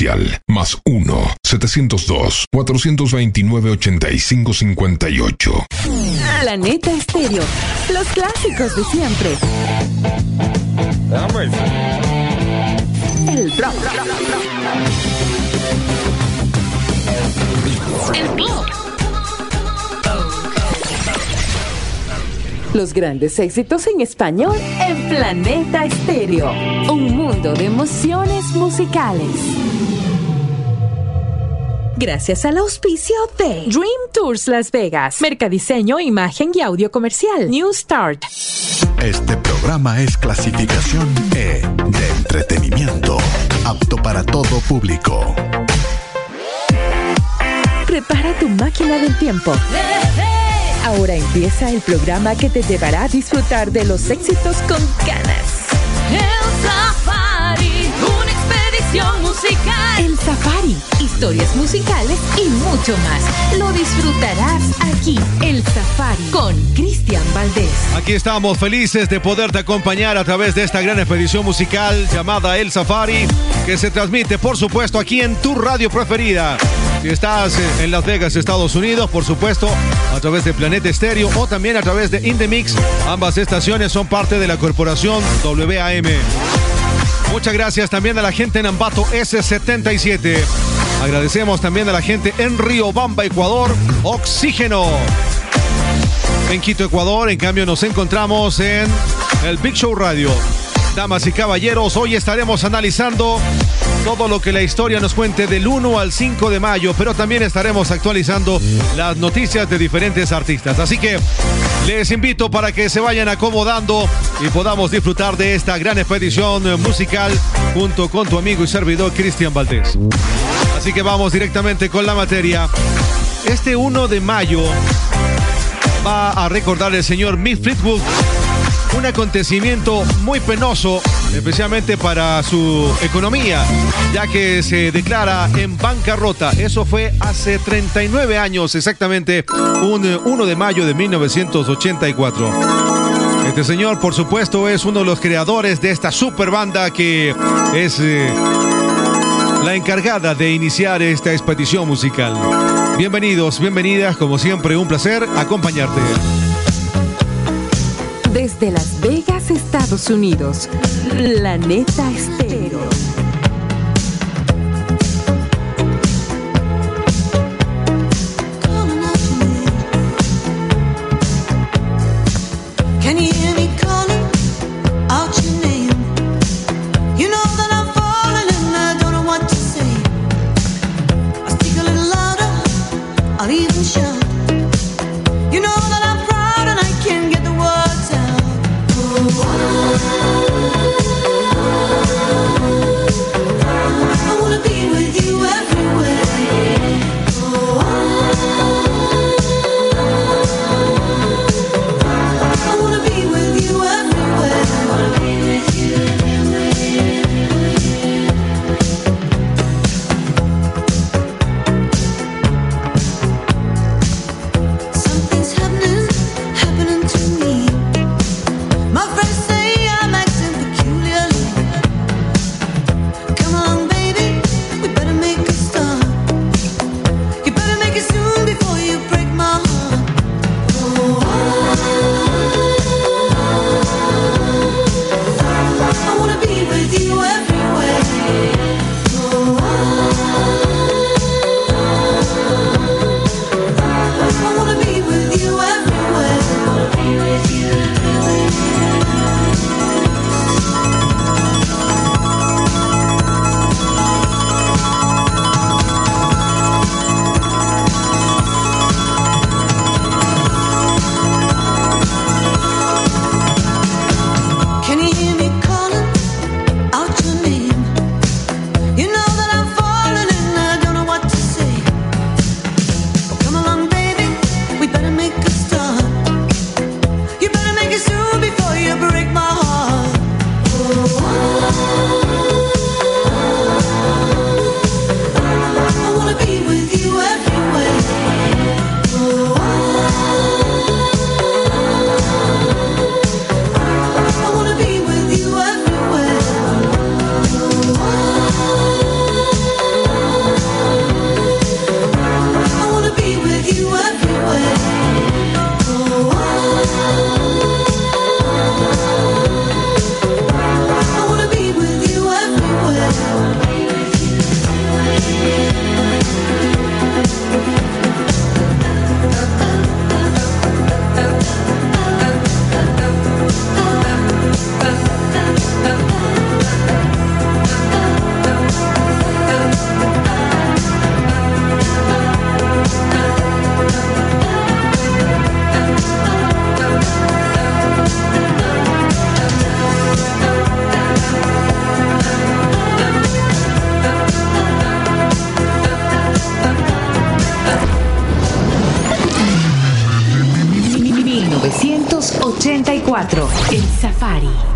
comercial más 1-702-429-8558. Planeta Estéreo. Los clásicos de siempre. El rock. El. Los grandes éxitos en español en Planeta Estéreo. Un mundo de emociones musicales. Gracias al auspicio de Dream Tours Las Vegas, Mercadiseño, Imagen y Audio Comercial, New Start. Este programa es clasificación E de entretenimiento, apto para todo público. Prepara tu máquina del tiempo. Ahora empieza el programa que te llevará a disfrutar de los éxitos con ganas. El Safari, una expedición musical. El Safari, historias musicales y mucho más. Lo disfrutarás aquí, El Safari, con Cristian Valdés. Aquí estamos felices de poderte acompañar a través de esta gran expedición musical llamada El Safari, que se transmite, por supuesto, aquí en tu radio preferida. Si estás en Las Vegas, Estados Unidos, por supuesto, a través de Planeta Estéreo o también a través de Indemix. Ambas estaciones son parte de la corporación WAM. Muchas gracias también a la gente en Ambato S77. Agradecemos también a la gente en Riobamba, Ecuador, Oxígeno. En Quito, Ecuador, en cambio, nos encontramos en el Big Show Radio. Damas y caballeros, hoy estaremos analizando todo lo que la historia nos cuente del 1 al 5 de mayo, pero también estaremos actualizando las noticias de diferentes artistas. Así que les invito para que se vayan acomodando y podamos disfrutar de esta gran expedición musical junto con tu amigo y servidor Cristian Valdés. Así que vamos directamente con la materia. Este 1 de mayo va a recordar el señor Mick Fleetwood un acontecimiento muy penoso, especialmente para su economía, ya que se declara en bancarrota. Eso fue hace 39 años, exactamente, un 1 de mayo de 1984. Este señor, por supuesto, es uno de los creadores de esta super banda que es eh, la encargada de iniciar esta expedición musical. Bienvenidos, bienvenidas, como siempre, un placer acompañarte. Desde Las Vegas, Estados Unidos, Planeta Estéreo. París.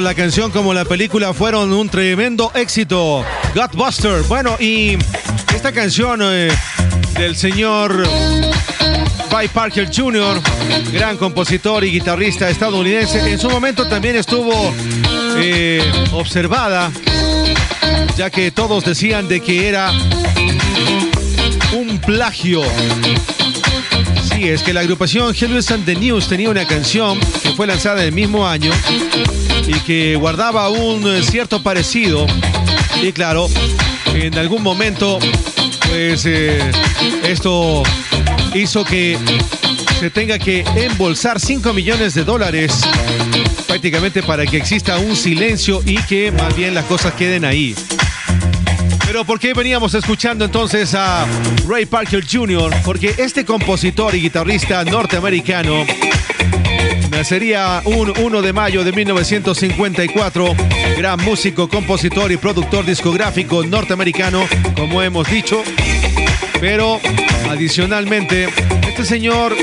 la canción como la película fueron un tremendo éxito. Godbuster. Bueno, y esta canción eh, del señor By Parker Jr., gran compositor y guitarrista estadounidense, en su momento también estuvo eh, observada, ya que todos decían de que era un plagio es, que la agrupación Helvet and the News tenía una canción que fue lanzada el mismo año y que guardaba un cierto parecido. Y claro, en algún momento, pues eh, esto hizo que se tenga que embolsar 5 millones de dólares prácticamente para que exista un silencio y que más bien las cosas queden ahí. Pero ¿por qué veníamos escuchando entonces a Ray Parker Jr.? Porque este compositor y guitarrista norteamericano nacería un 1 de mayo de 1954, gran músico, compositor y productor discográfico norteamericano, como hemos dicho. Pero adicionalmente, este señor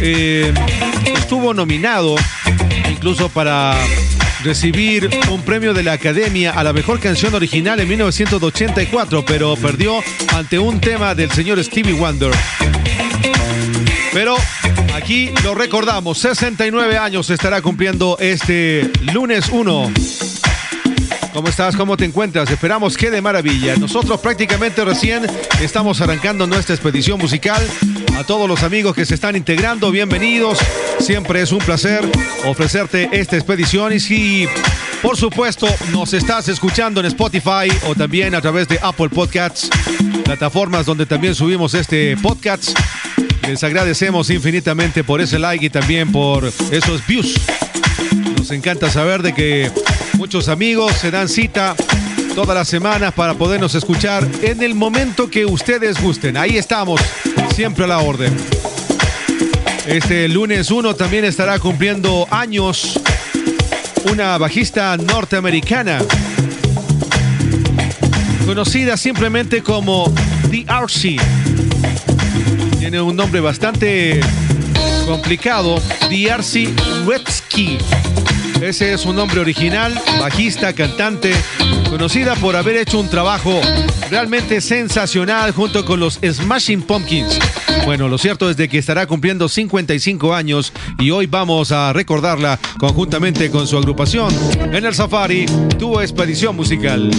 eh, estuvo nominado incluso para recibir un premio de la Academia a la mejor canción original en 1984, pero perdió ante un tema del señor Stevie Wonder. Pero aquí lo recordamos, 69 años estará cumpliendo este lunes 1. ¿Cómo estás? ¿Cómo te encuentras? Esperamos que de maravilla. Nosotros prácticamente recién estamos arrancando nuestra expedición musical. A todos los amigos que se están integrando, bienvenidos. Siempre es un placer ofrecerte esta expedición. Y si, por supuesto, nos estás escuchando en Spotify o también a través de Apple Podcasts, plataformas donde también subimos este podcast, les agradecemos infinitamente por ese like y también por esos views. Nos encanta saber de que muchos amigos se dan cita todas las semanas para podernos escuchar en el momento que ustedes gusten. Ahí estamos, siempre a la orden. Este lunes 1 también estará cumpliendo años una bajista norteamericana conocida simplemente como The RC. Tiene un nombre bastante complicado, Diarcy Wetsky. Ese es su nombre original, bajista, cantante, conocida por haber hecho un trabajo realmente sensacional junto con los Smashing Pumpkins. Bueno, lo cierto es de que estará cumpliendo 55 años y hoy vamos a recordarla conjuntamente con su agrupación en el Safari, tu expedición musical.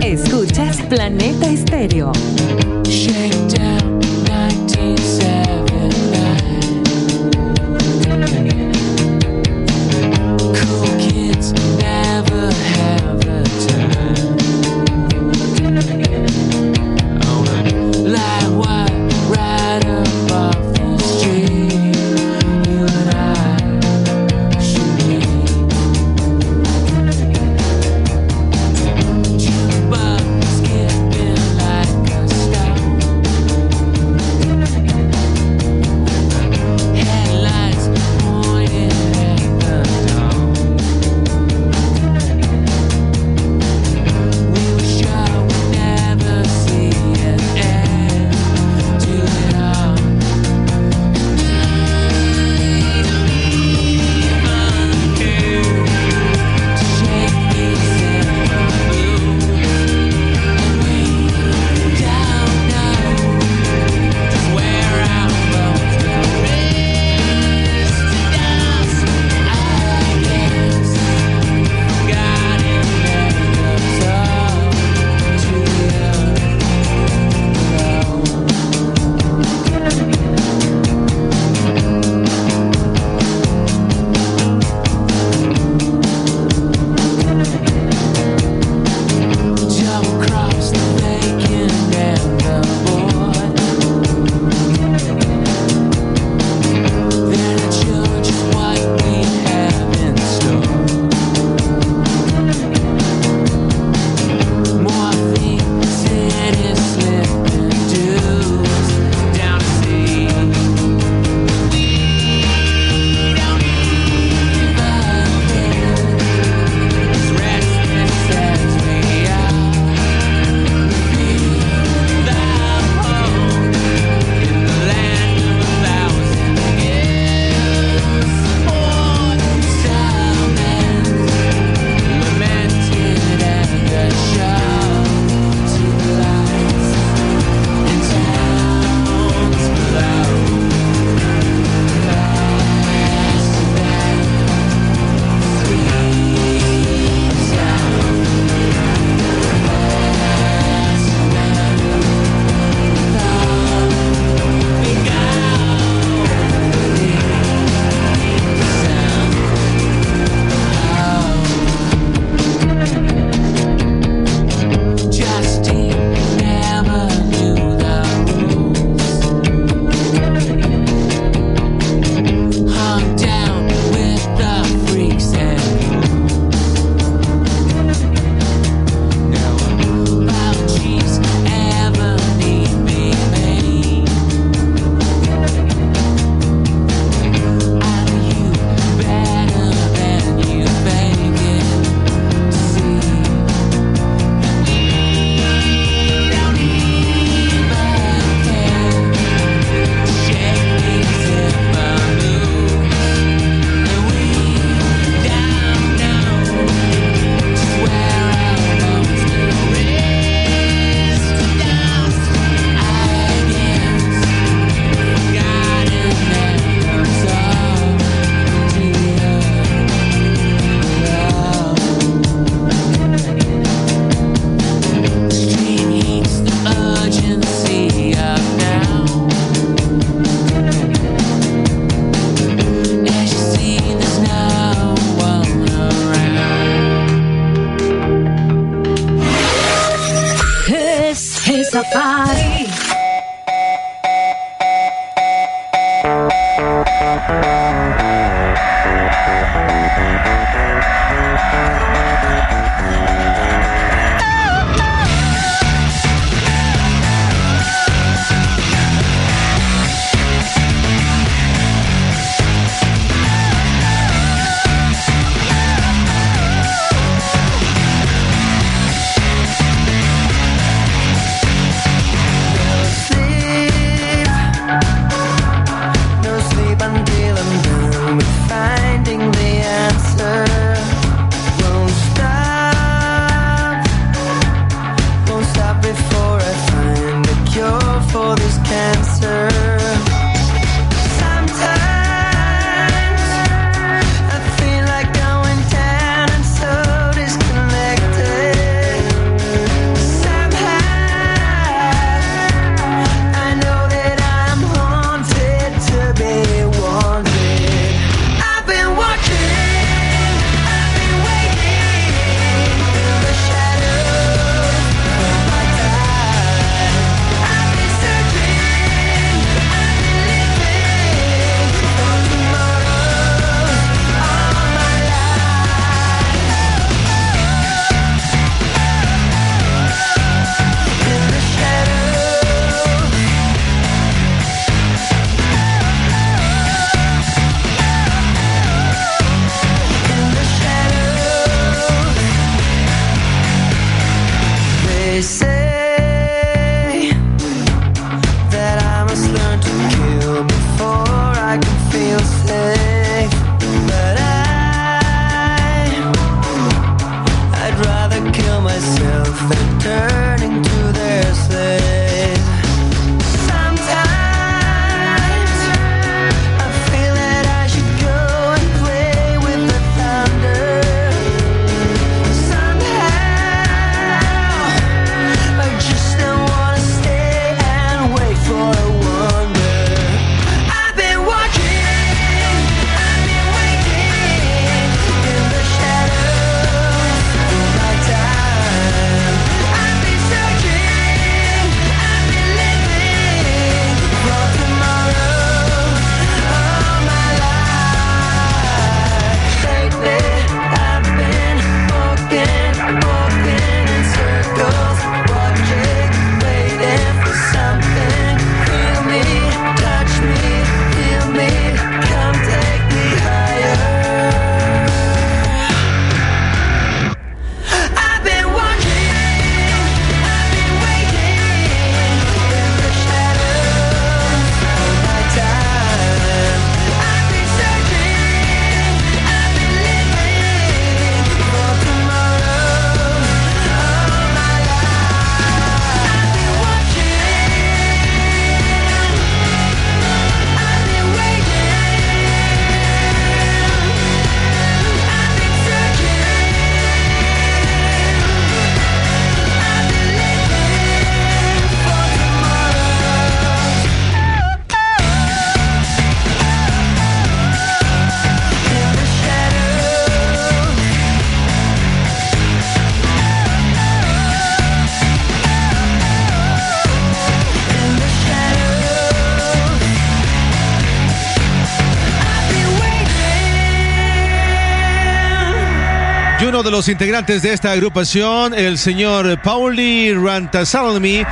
Escuchas Planeta Estéreo. Los integrantes de esta agrupación, el señor Pauli Rantasalmi,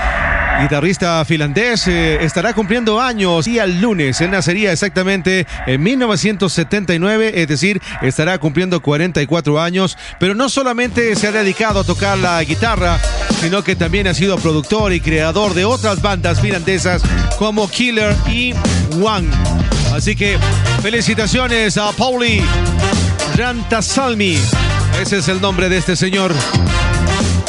guitarrista finlandés, eh, estará cumpliendo años y al lunes. Él nacería exactamente en 1979, es decir, estará cumpliendo 44 años, pero no solamente se ha dedicado a tocar la guitarra, sino que también ha sido productor y creador de otras bandas finlandesas como Killer y One. Así que felicitaciones a Pauli Rantasalmi. Ese es el nombre de este señor.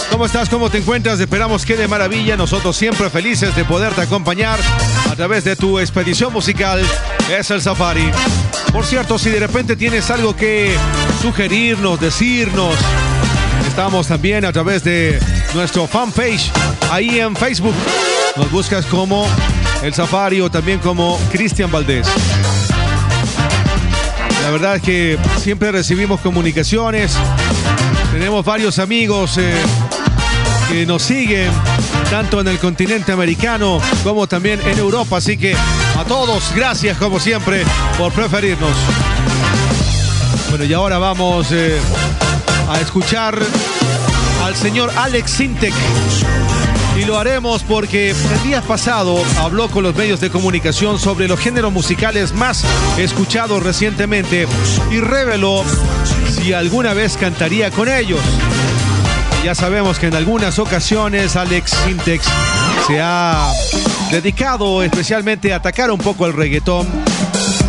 ¿Cómo estás? ¿Cómo te encuentras? Esperamos que de maravilla. Nosotros siempre felices de poderte acompañar a través de tu expedición musical. Es el Safari. Por cierto, si de repente tienes algo que sugerirnos, decirnos, estamos también a través de nuestro fanpage ahí en Facebook. Nos buscas como el Safari o también como Cristian Valdés. La verdad es que siempre recibimos comunicaciones. Tenemos varios amigos eh, que nos siguen, tanto en el continente americano como también en Europa. Así que A todos, gracias como siempre por preferirnos. Bueno, y ahora vamos eh, a escuchar al señor Alex Sintek. Y lo haremos porque el día pasado habló con los medios de comunicación sobre los géneros musicales más escuchados recientemente y reveló si alguna vez cantaría con ellos. Ya sabemos que en algunas ocasiones Alex Sintex se ha dedicado especialmente a atacar un poco el reggaetón.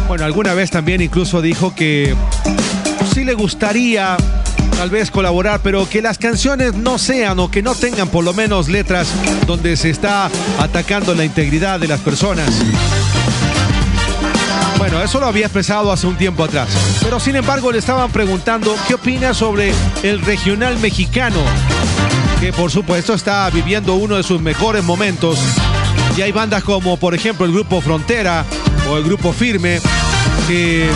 Bueno, alguna vez también incluso dijo que sí le gustaría tal vez colaborar, pero que las canciones no sean o que no tengan por lo menos letras donde se está atacando la integridad de las personas. Bueno, eso lo había expresado hace un tiempo atrás. Pero sin embargo le estaban preguntando qué opina sobre el regional mexicano, que por supuesto está viviendo uno de sus mejores momentos. Y hay bandas como por ejemplo el grupo Frontera o el grupo Firme que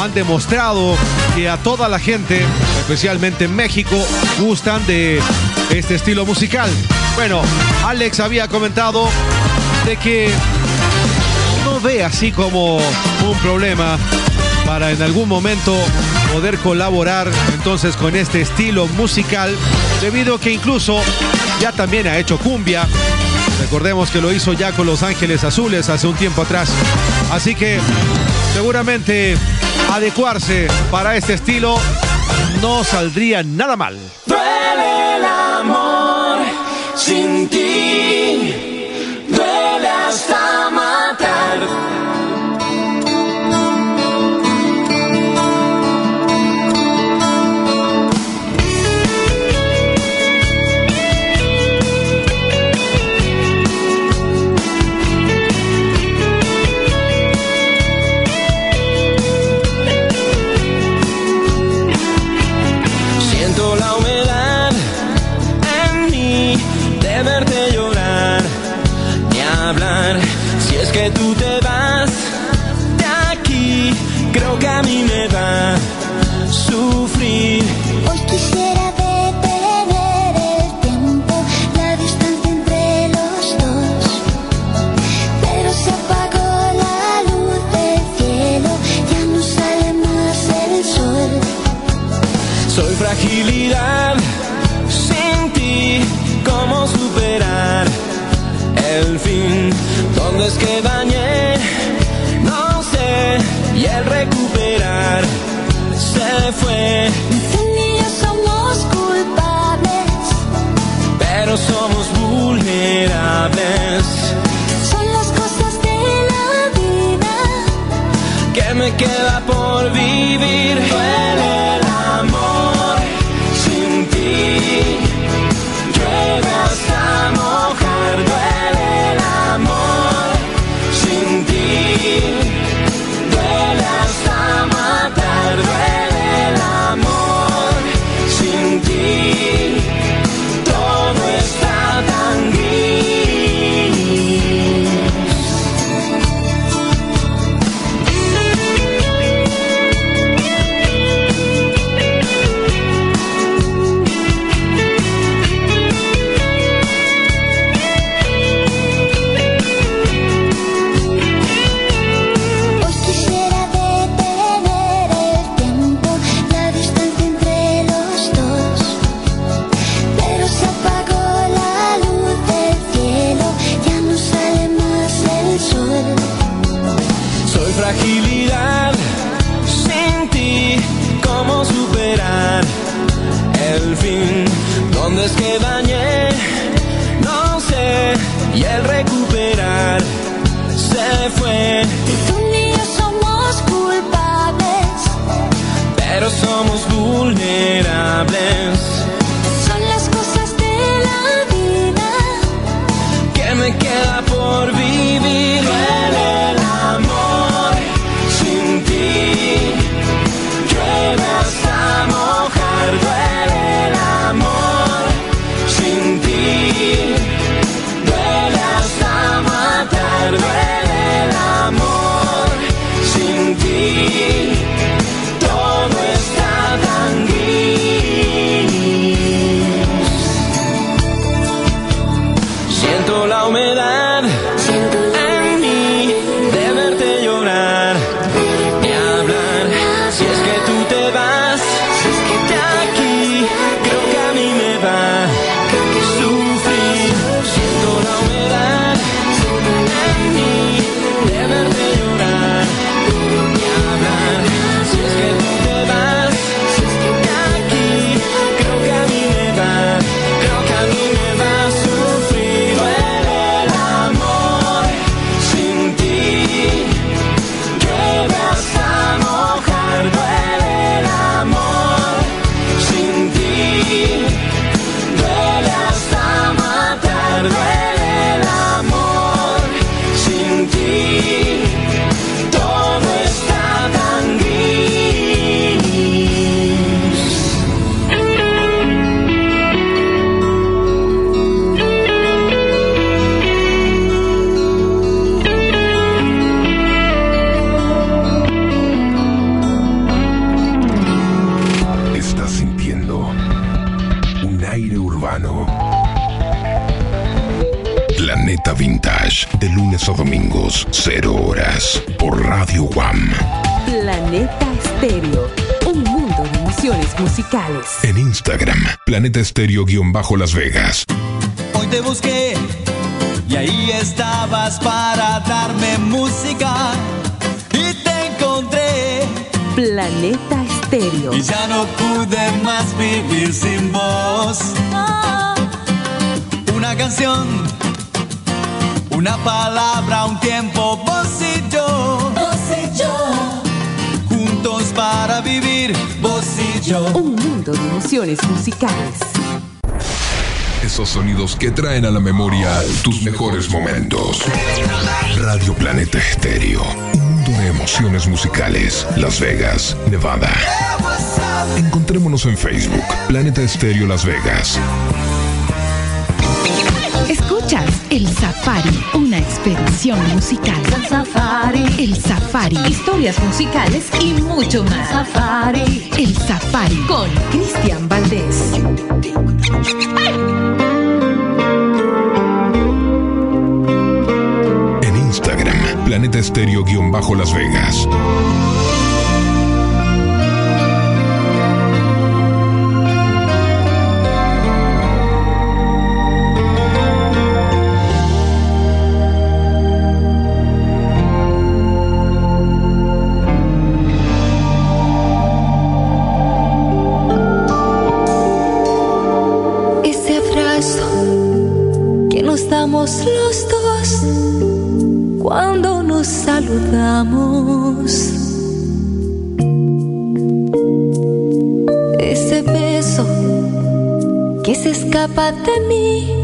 han demostrado que a toda la gente, especialmente en México, gustan de este estilo musical. Bueno, Alex había comentado de que no ve así como un problema para en algún momento poder colaborar entonces con este estilo musical, debido a que incluso ya también ha hecho cumbia. Recordemos que lo hizo ya con Los Ángeles Azules hace un tiempo atrás. Así que seguramente adecuarse para este estilo no saldría nada mal. Estéreo-Las Vegas. Traen a la memoria tus mejores momentos. Radio Planeta Estéreo. Un mundo de emociones musicales. Las Vegas, Nevada. Encontrémonos en Facebook. Planeta Estéreo Las Vegas. Escuchas El Safari, una expedición musical. El Safari. El Safari. Historias musicales y mucho más. Safari. El Safari. Con Cristian Valdés. Instagram, Planeta Estéreo-Las Vegas. Se escapa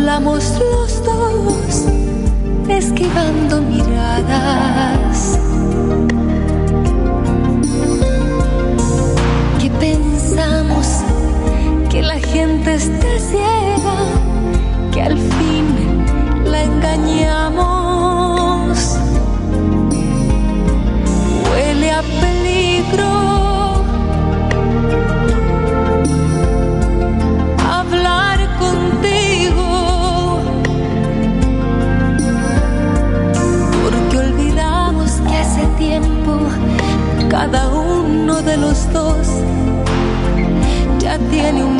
hablamos los dos, esquivando miradas. que pensamos que la gente está ciega, que al fin la engañamos. Huele a peligro. Cada uno de los dos. Ya tiene un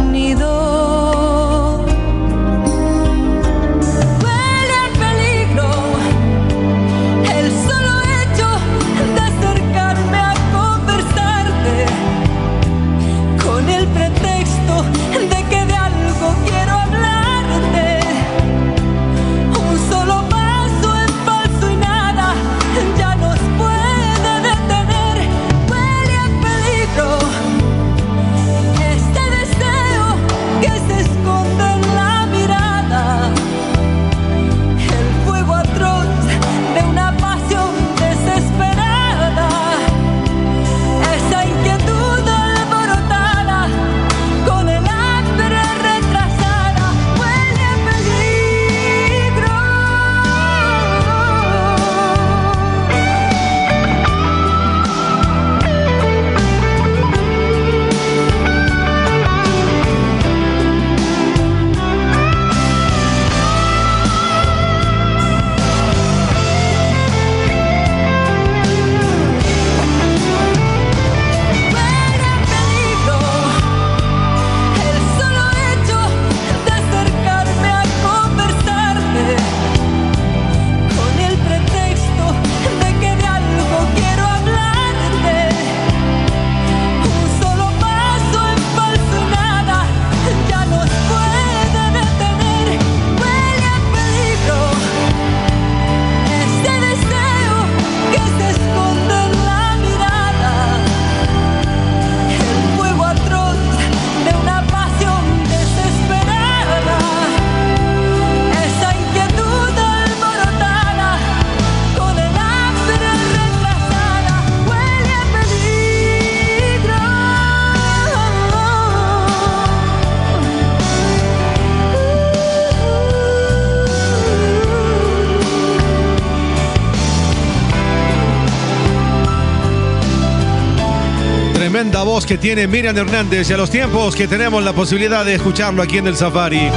que tiene Miriam Hernández y a los tiempos que tenemos la posibilidad de escucharlo aquí en el Safari.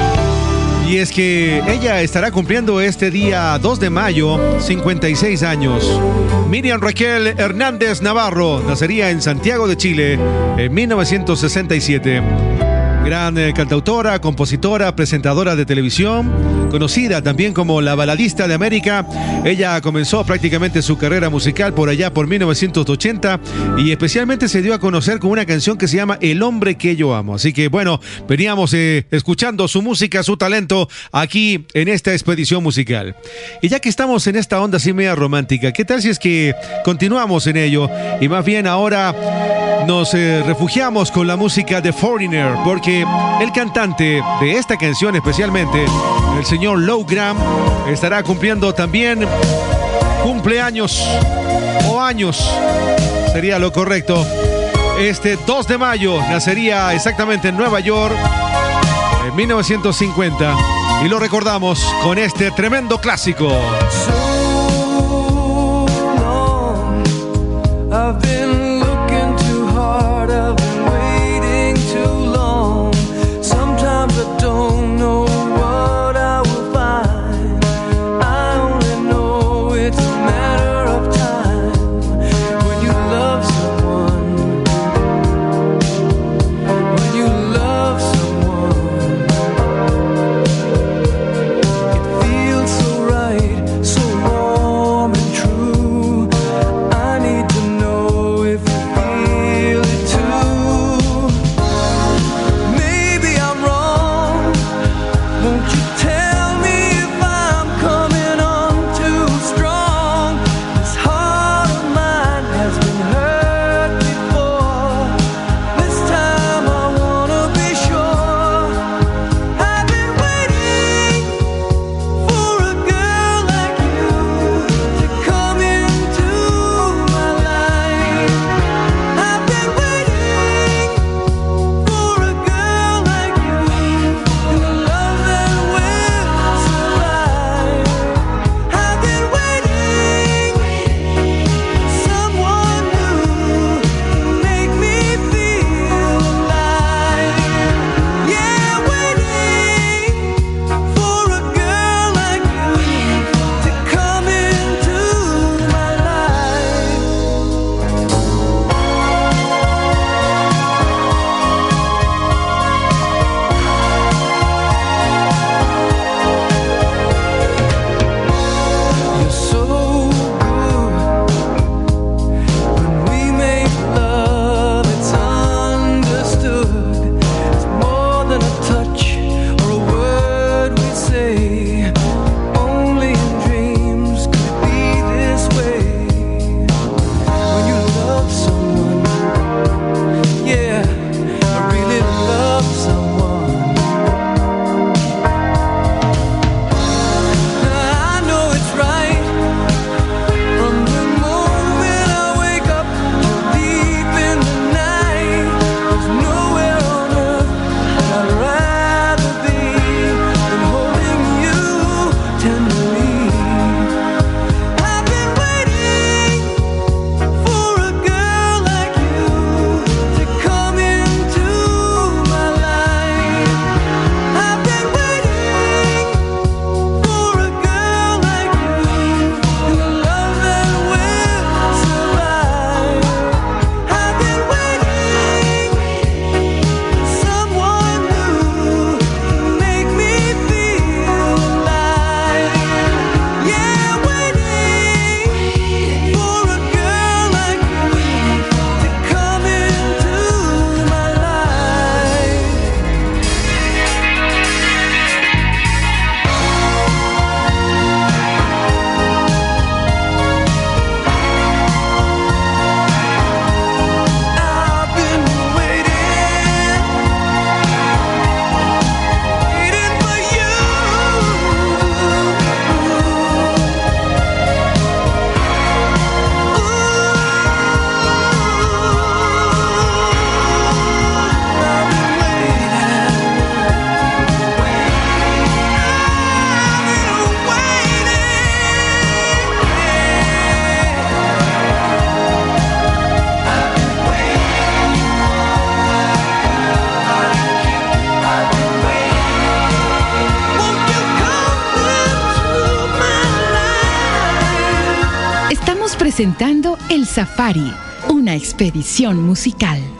Y es que ella estará cumpliendo este día 2 de mayo 56 años. Miriam Raquel Hernández Navarro nacería en Santiago de Chile en 1967. Gran eh, cantautora, compositora, presentadora de televisión, conocida también como la baladista de América. Ella comenzó prácticamente su carrera musical por allá por 1980 y especialmente se dio a conocer con una canción que se llama El hombre que yo amo. Así que bueno, veníamos eh, escuchando su música, su talento aquí en esta expedición musical. Y ya que estamos en esta onda así media romántica, ¿qué tal si es que continuamos en ello y más bien ahora nos eh, refugiamos con la música de Foreigner porque el cantante de esta canción especialmente, el señor Low Graham, estará cumpliendo también cumpleaños o años, sería lo correcto. Este 2 de mayo nacería exactamente en Nueva York en 1950 y lo recordamos con este tremendo clásico. Presentando El Safari, una expedición musical.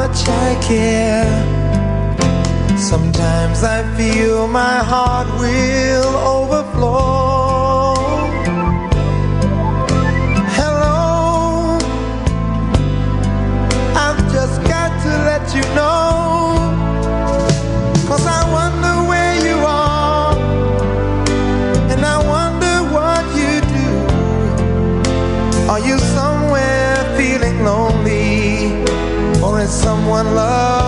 Much I care. Sometimes I feel my heart will overflow. Hello, I've just got to let you know. someone love.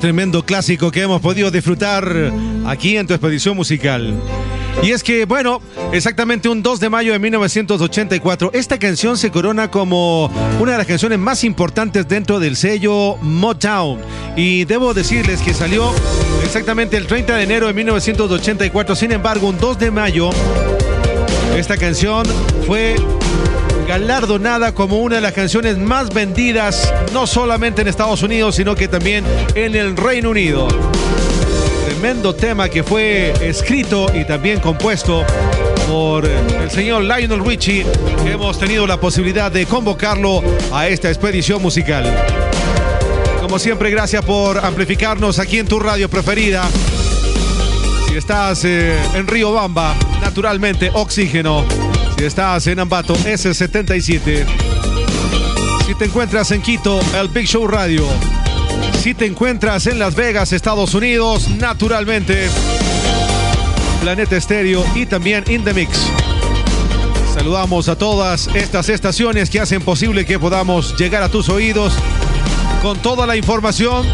Tremendo clásico que hemos podido disfrutar aquí en tu expedición musical. Y es que, bueno, exactamente un 2 de mayo de 1984, esta canción se corona como una de las canciones más importantes dentro del sello Motown. Y debo decirles que salió exactamente el 30 de enero de 1984, sin embargo, un 2 de mayo, esta canción fue galardonada como una de las canciones más vendidas, no solamente en Estados Unidos, sino que también en el Reino Unido. Tremendo tema que fue escrito y también compuesto por el señor Lionel Richie, hemos tenido la posibilidad de convocarlo a esta expedición musical. Como siempre, gracias por amplificarnos aquí en tu radio preferida. Si estás eh, en Río Bamba, naturalmente Oxígeno. Estás en Ambato, S77. Si te encuentras en Quito, el Big Show Radio. Si te encuentras en Las Vegas, Estados Unidos, naturalmente Planeta Estéreo y también In The Mix. Saludamos a todas estas estaciones que hacen posible que podamos llegar a tus oídos con toda la información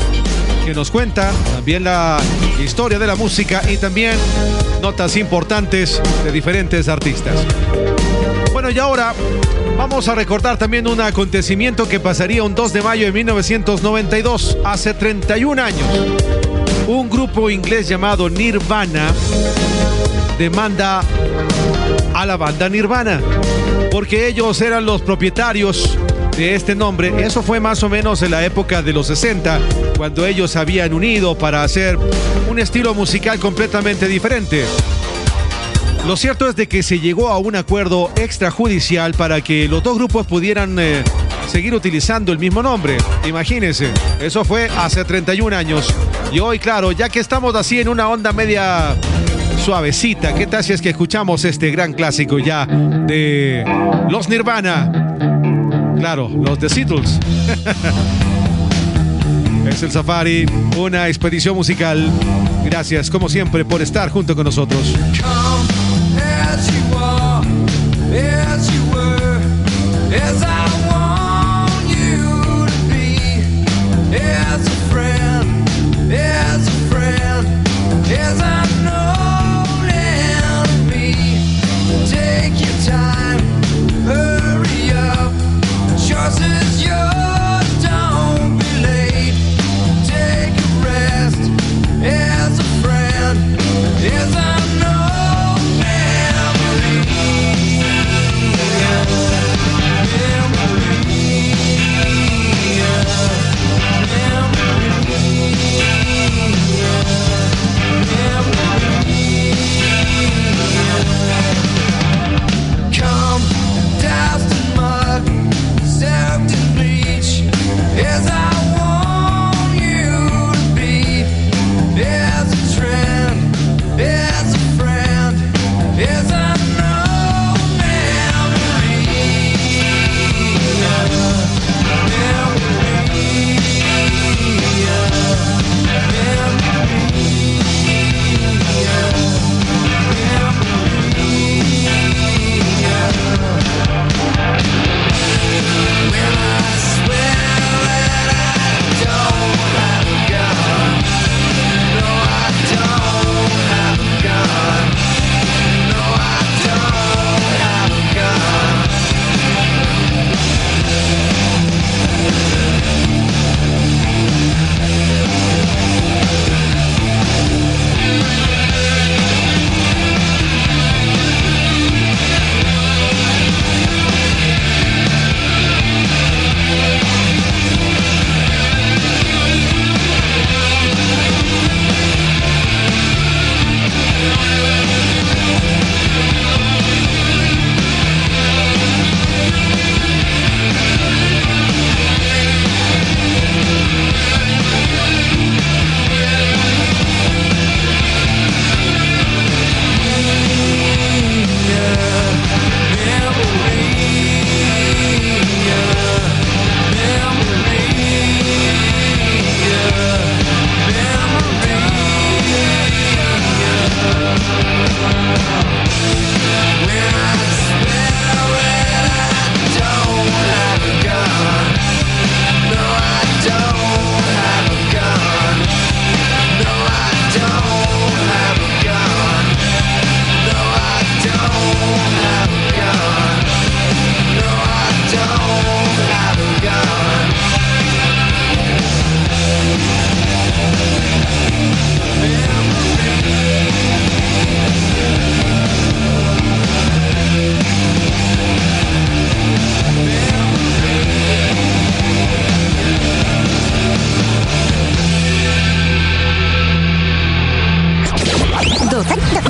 que nos cuenta, también la historia de la música y también notas importantes de diferentes artistas. Bueno, y ahora vamos a recordar también un acontecimiento que pasaría un 2 de mayo de 1992, hace 31 años. Un grupo inglés llamado Nirvana demanda a la banda Nirvana porque ellos eran los propietarios de este nombre. Eso fue más o menos en la época de los 60, cuando ellos habían unido para hacer un estilo musical completamente diferente. Lo cierto es de que se llegó a un acuerdo extrajudicial para que los dos grupos pudieran eh, seguir utilizando el mismo nombre. Imagínense, eso fue hace 31 años. Y hoy, claro, ya que estamos así en una onda media suavecita, ¿qué tal si es que escuchamos este gran clásico ya de los Nirvana? Claro, los The Beatles. es el Safari, una expedición musical. Gracias, como siempre, por estar junto con nosotros. as you are, as you were, as I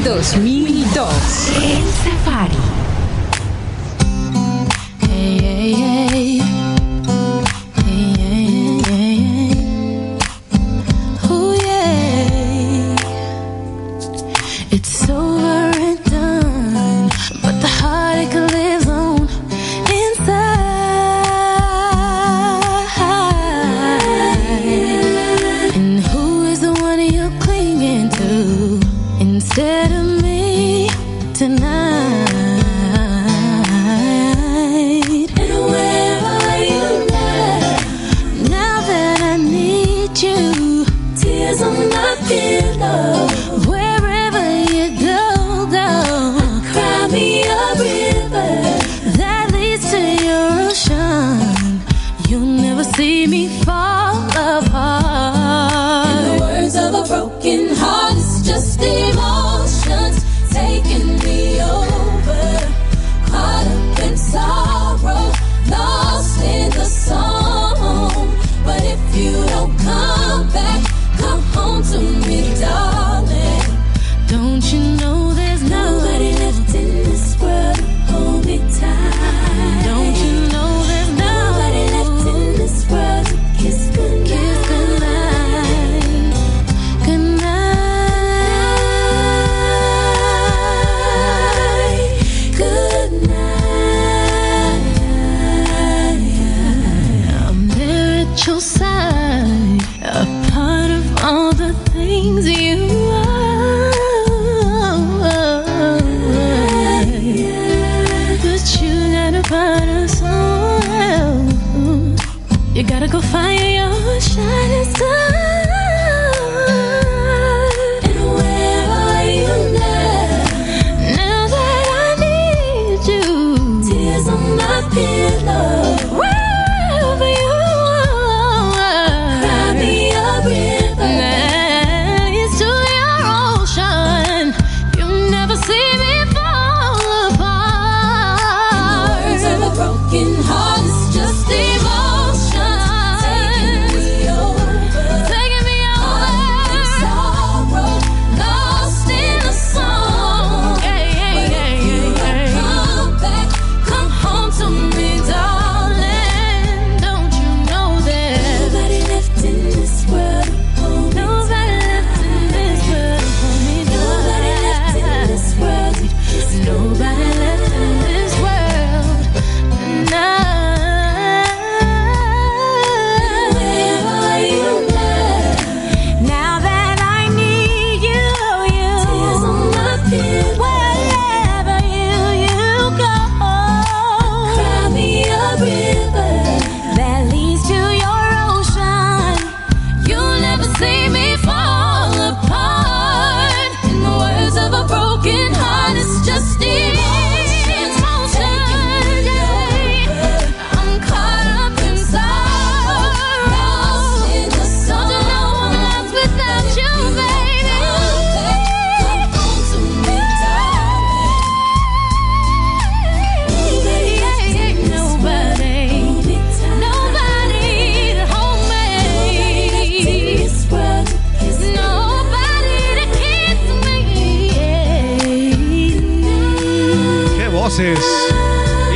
2002. El Safari.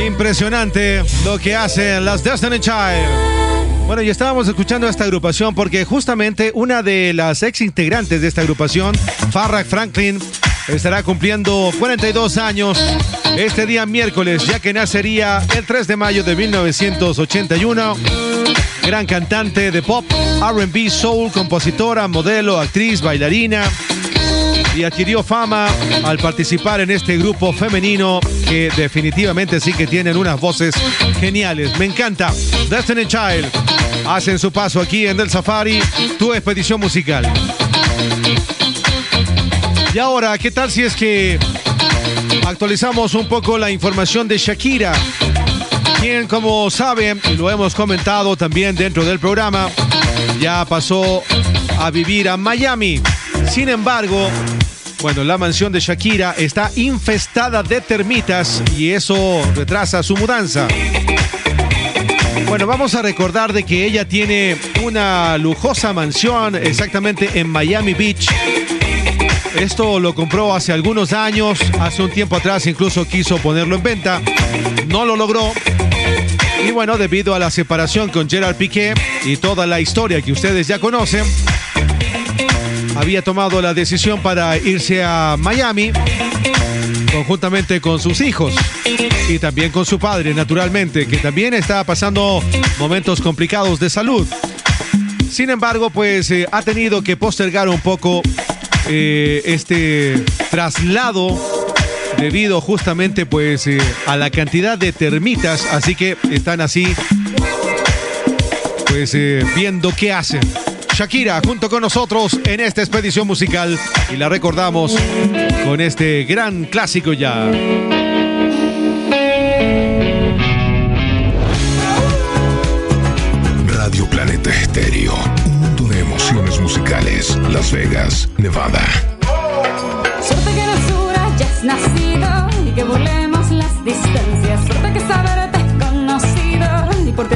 Impresionante lo que hacen las Destiny Child. Bueno, y estábamos escuchando a esta agrupación porque justamente una de las ex integrantes de esta agrupación, Farrah Franklin, estará cumpliendo 42 años este día miércoles, ya que nacería el 3 de mayo de 1981. Gran cantante de pop, RB, soul, compositora, modelo, actriz, bailarina y adquirió fama al participar en este grupo femenino que definitivamente sí que tienen unas voces geniales. Me encanta. Destiny Child hacen su paso aquí en Del Safari, tu expedición musical. Y ahora, ¿qué tal si es que actualizamos un poco la información de Shakira? Quien, como saben, y lo hemos comentado también dentro del programa, ya pasó a vivir a Miami. Sin embargo, bueno, la mansión de Shakira está infestada de termitas y eso retrasa su mudanza. Bueno, vamos a recordar de que ella tiene una lujosa mansión exactamente en Miami Beach. Esto lo compró hace algunos años, hace un tiempo atrás incluso quiso ponerlo en venta, no lo logró. Y bueno, debido a la separación con Gerard Piqué y toda la historia que ustedes ya conocen, había tomado la decisión para irse a Miami conjuntamente con sus hijos y también con su padre, naturalmente, que también está pasando momentos complicados de salud. Sin embargo, pues eh, ha tenido que postergar un poco eh, este traslado debido justamente pues eh, a la cantidad de termitas, así que están así pues viendo qué hacen. Shakira junto con nosotros en esta expedición musical y la recordamos con este gran clásico ya. Radio Planeta Estéreo. Un mundo de emociones musicales. Las Vegas, Nevada. Suerte que la altura ya has nacido y que burlemos las distancias. Suerte que saberte conocido y por ti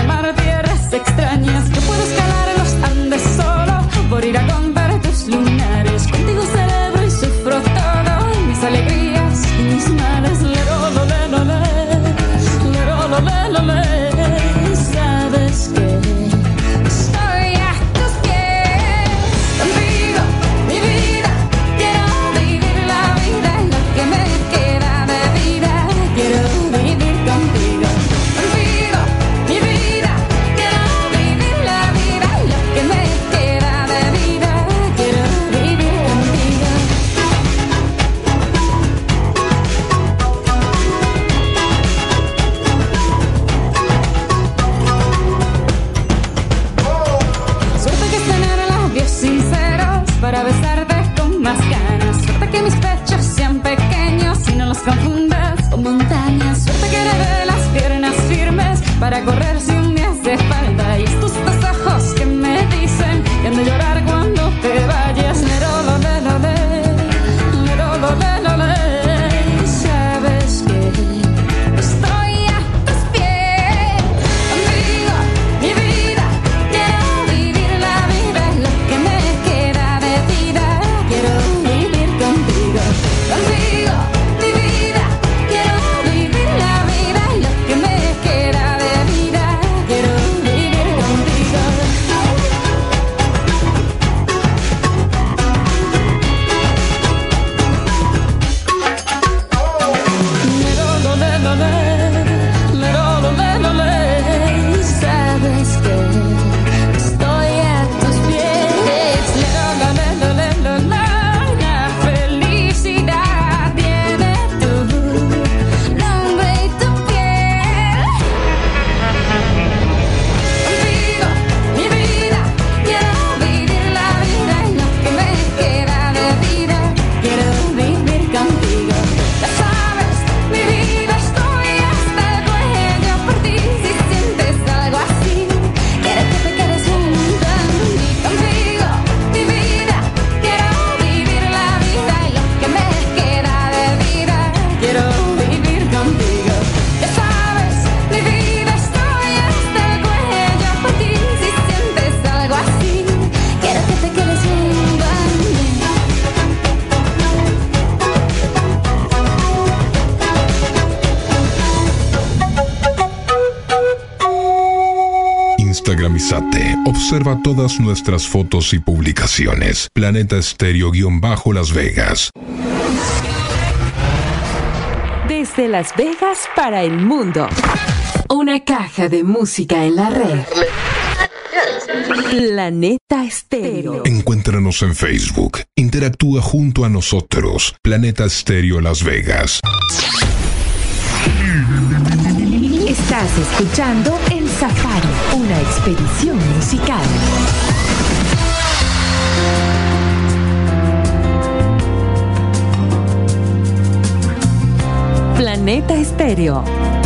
Observa todas nuestras fotos y publicaciones. Planeta Estéreo-Las Vegas. Desde Las Vegas para el mundo. Una caja de música en la red. Planeta Estéreo. Encuéntranos en Facebook. Interactúa junto a nosotros. Planeta Estéreo Las Vegas. Estás escuchando Safari, una expedición musical. Planeta Estéreo.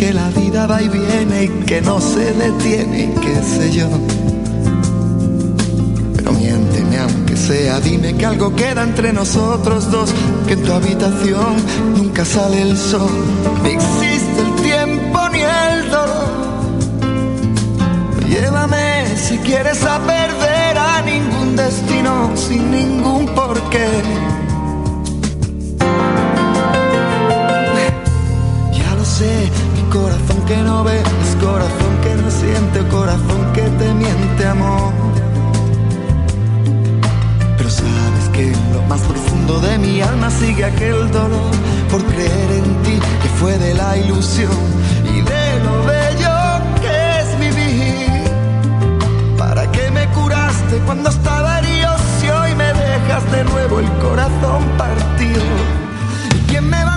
Que la vida va y viene y que no se detiene, qué sé yo. Pero miénteme aunque sea, dime que algo queda entre nosotros dos, que en tu habitación nunca sale el sol, ni existe el tiempo ni el dolor. Llévame si quieres a perder a ningún destino sin ningún porqué. Corazón que no ve, es corazón que no siente, corazón que te miente, amor. Pero sabes que en lo más profundo de mi alma sigue aquel dolor por creer en ti que fue de la ilusión y de lo bello que es vivir. ¿Para qué me curaste cuando estaba herido si hoy me dejas de nuevo el corazón partido? ¿Y quién me va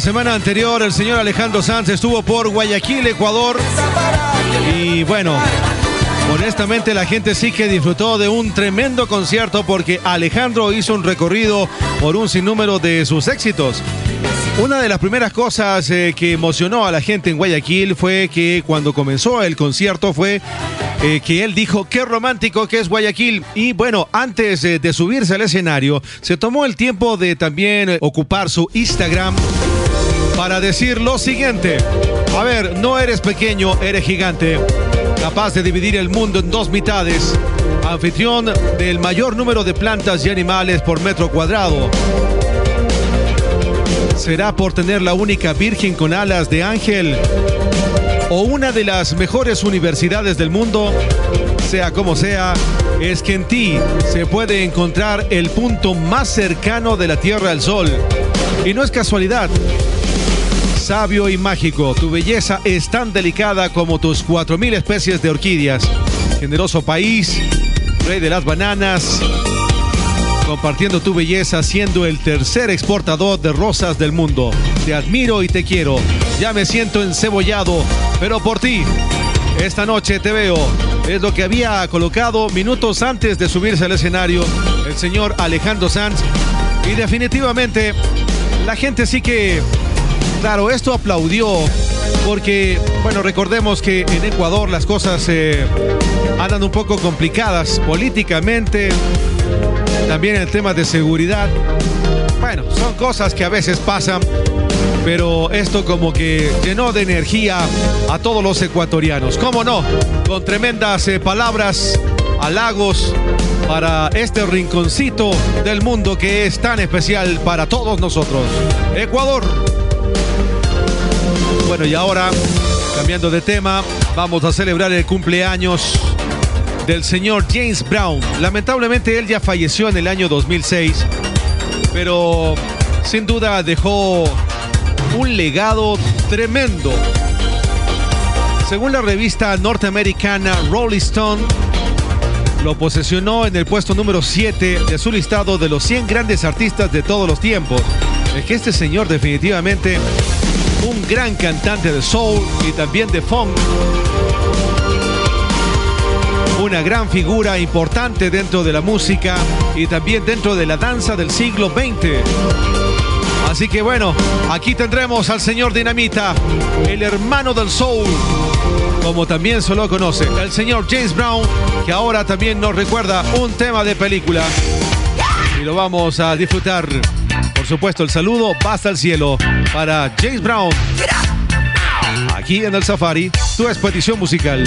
semana anterior el señor Alejandro Sanz estuvo por Guayaquil, Ecuador. Y bueno, honestamente la gente sí que disfrutó de un tremendo concierto porque Alejandro hizo un recorrido por un sinnúmero de sus éxitos. Una de las primeras cosas eh, que emocionó a la gente en Guayaquil fue que cuando comenzó el concierto fue eh, que él dijo qué romántico que es Guayaquil y bueno antes eh, de subirse al escenario se tomó el tiempo de también ocupar su Instagram para decir lo siguiente. A ver, no eres pequeño, eres gigante, capaz de dividir el mundo en dos mitades, anfitrión del mayor número de plantas y animales por metro cuadrado. ¿Será por tener la única virgen con alas de ángel? ¿O una de las mejores universidades del mundo? Sea como sea, es que en ti se puede encontrar el punto más cercano de la Tierra al Sol. Y no es casualidad. Sabio y mágico, tu belleza es tan delicada como tus 4.000 especies de orquídeas. Generoso país, rey de las bananas, compartiendo tu belleza siendo el tercer exportador de rosas del mundo. Te admiro y te quiero. Ya me siento encebollado, pero por ti. Esta noche te veo. Es lo que había colocado minutos antes de subirse al escenario el señor Alejandro Sanz. Y definitivamente la gente sí que, claro, esto aplaudió porque, bueno, recordemos que en Ecuador las cosas eh, andan un poco complicadas políticamente, también el tema de seguridad. Bueno, son cosas que a veces pasan, pero esto como que llenó de energía a todos los ecuatorianos. ¿Cómo no? Con tremendas eh, palabras, halagos para este rinconcito del mundo que es tan especial para todos nosotros. Ecuador. Bueno, y ahora, cambiando de tema, vamos a celebrar el cumpleaños del señor James Brown. Lamentablemente él ya falleció en el año 2006, pero sin duda dejó un legado tremendo. Según la revista norteamericana Rolling Stone, lo posesionó en el puesto número 7 de su listado de los 100 grandes artistas de todos los tiempos. Es que este señor definitivamente un gran cantante de soul y también de funk. Una gran figura importante dentro de la música y también dentro de la danza del siglo XX. Así que bueno, aquí tendremos al señor Dinamita, el hermano del soul, como también se lo conoce, el señor James Brown, que ahora también nos recuerda un tema de película. Y lo vamos a disfrutar. Supuesto, el saludo va hasta el cielo para James Brown. Aquí en el Safari, tu expedición musical.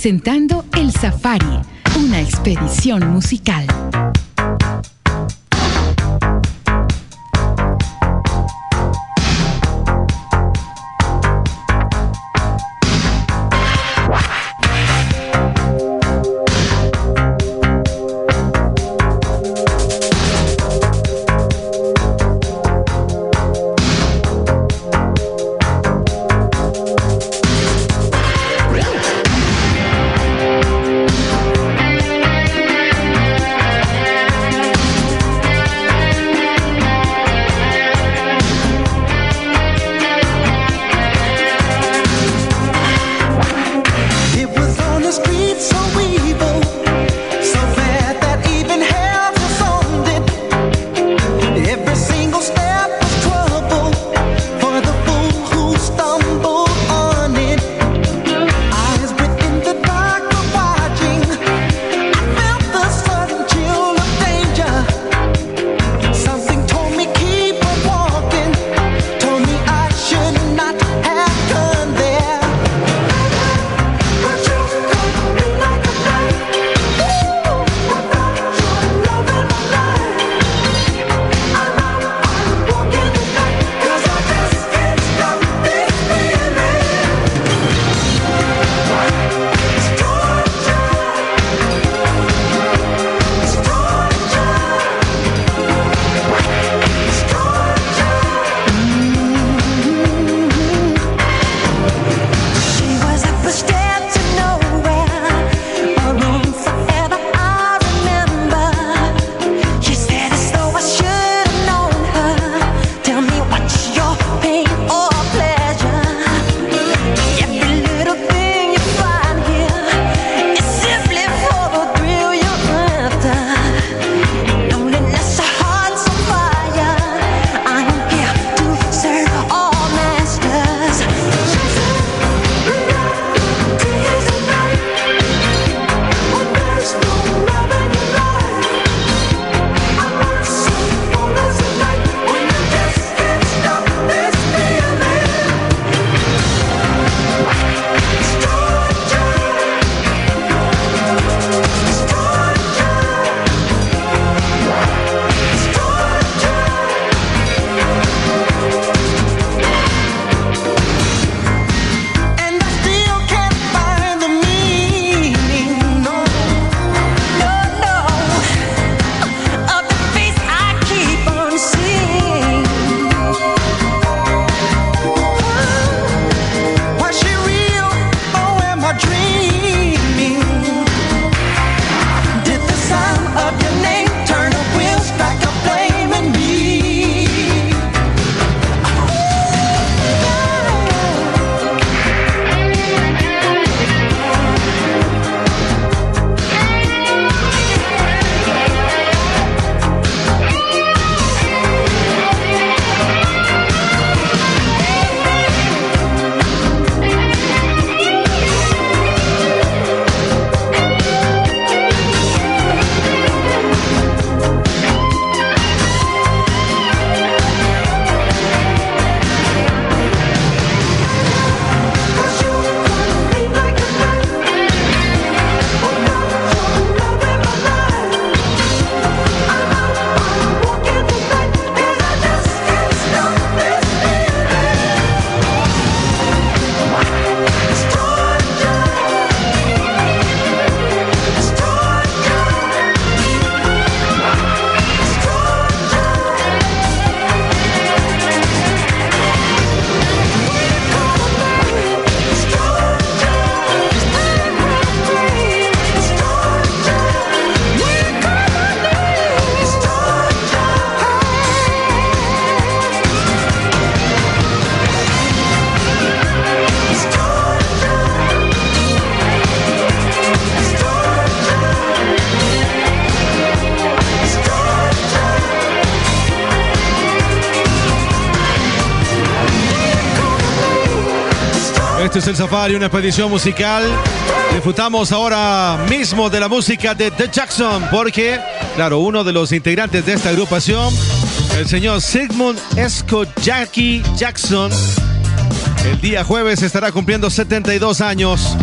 Presentando El Safari, una expedición musical. Este es el Safari, una expedición musical. Disfrutamos ahora mismo de la música de The Jackson, porque, claro, uno de los integrantes de esta agrupación, el señor Sigmund Esco Jackie Jackson, el día jueves estará cumpliendo 72 años.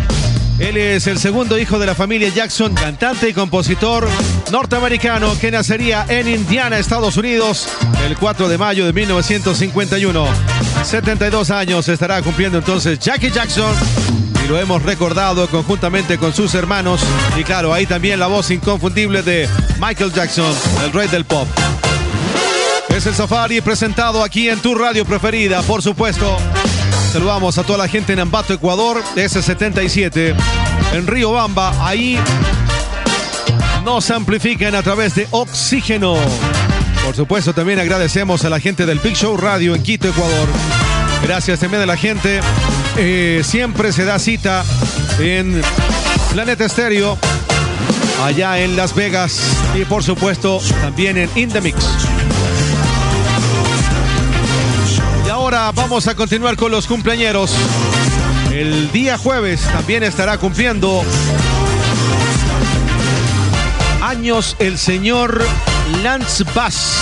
Él es el segundo hijo de la familia Jackson, cantante y compositor norteamericano que nacería en Indiana, Estados Unidos, el 4 de mayo de 1951. 72 años estará cumpliendo entonces Jackie Jackson y lo hemos recordado conjuntamente con sus hermanos y claro, ahí también la voz inconfundible de Michael Jackson, el rey del pop. Es el Safari presentado aquí en tu radio preferida, por supuesto. Saludamos a toda la gente en Ambato, Ecuador, S77, en Río Bamba, ahí nos amplifican a través de Oxígeno. Por supuesto, también agradecemos a la gente del Big Show Radio en Quito, Ecuador. Gracias también a la gente. eh, siempre se da cita en Planeta Estéreo, allá en Las Vegas y por supuesto también en In. Y ahora vamos a continuar con los cumpleañeros. El día jueves también estará cumpliendo años el señor Lance Bass,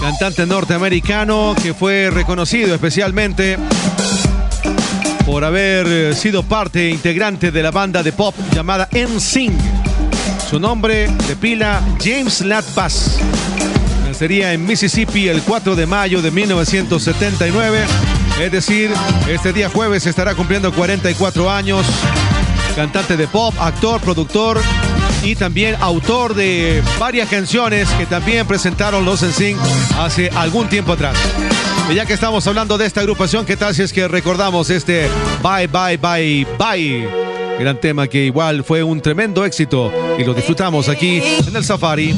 cantante norteamericano que fue reconocido especialmente por haber eh, sido parte integrante de la banda de pop llamada NSYNC. Su nombre de pila James Lat Bass. Nacería en Mississippi el 4 de mayo de 1979. Es decir, este día jueves estará cumpliendo 44 años. Cantante de pop, actor, productor y también autor de varias canciones que también presentaron los NSYNC hace algún tiempo atrás. Y ya que estamos hablando de esta agrupación, ¿qué tal si es que recordamos este Bye Bye Bye Bye? Gran tema que igual fue un tremendo éxito y lo disfrutamos aquí en el Safari.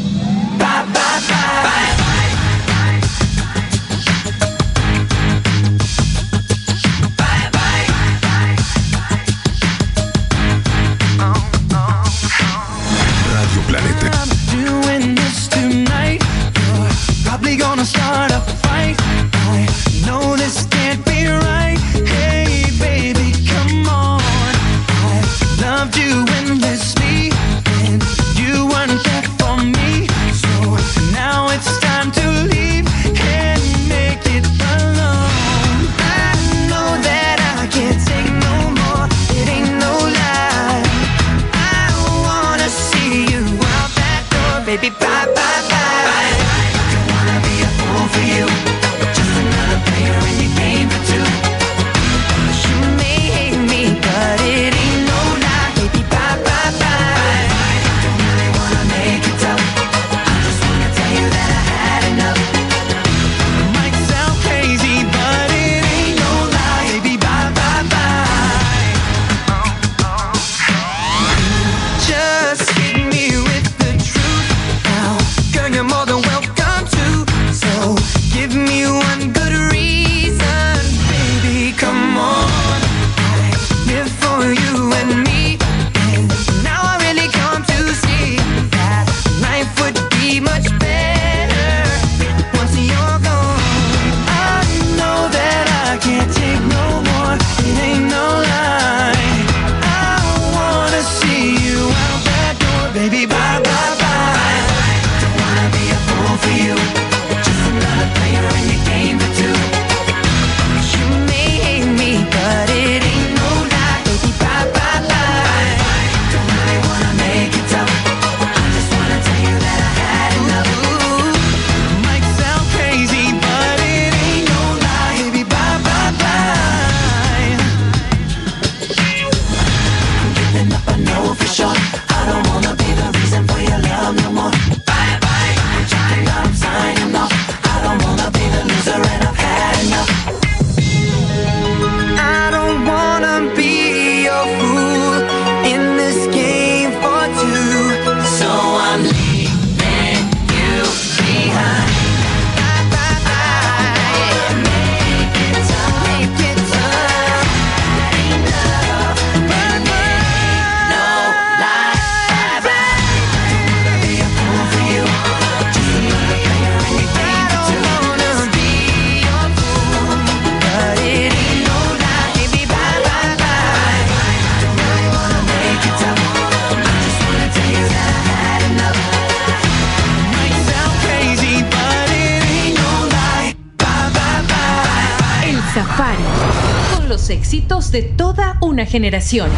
generación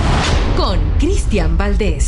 con Cristian Valdés.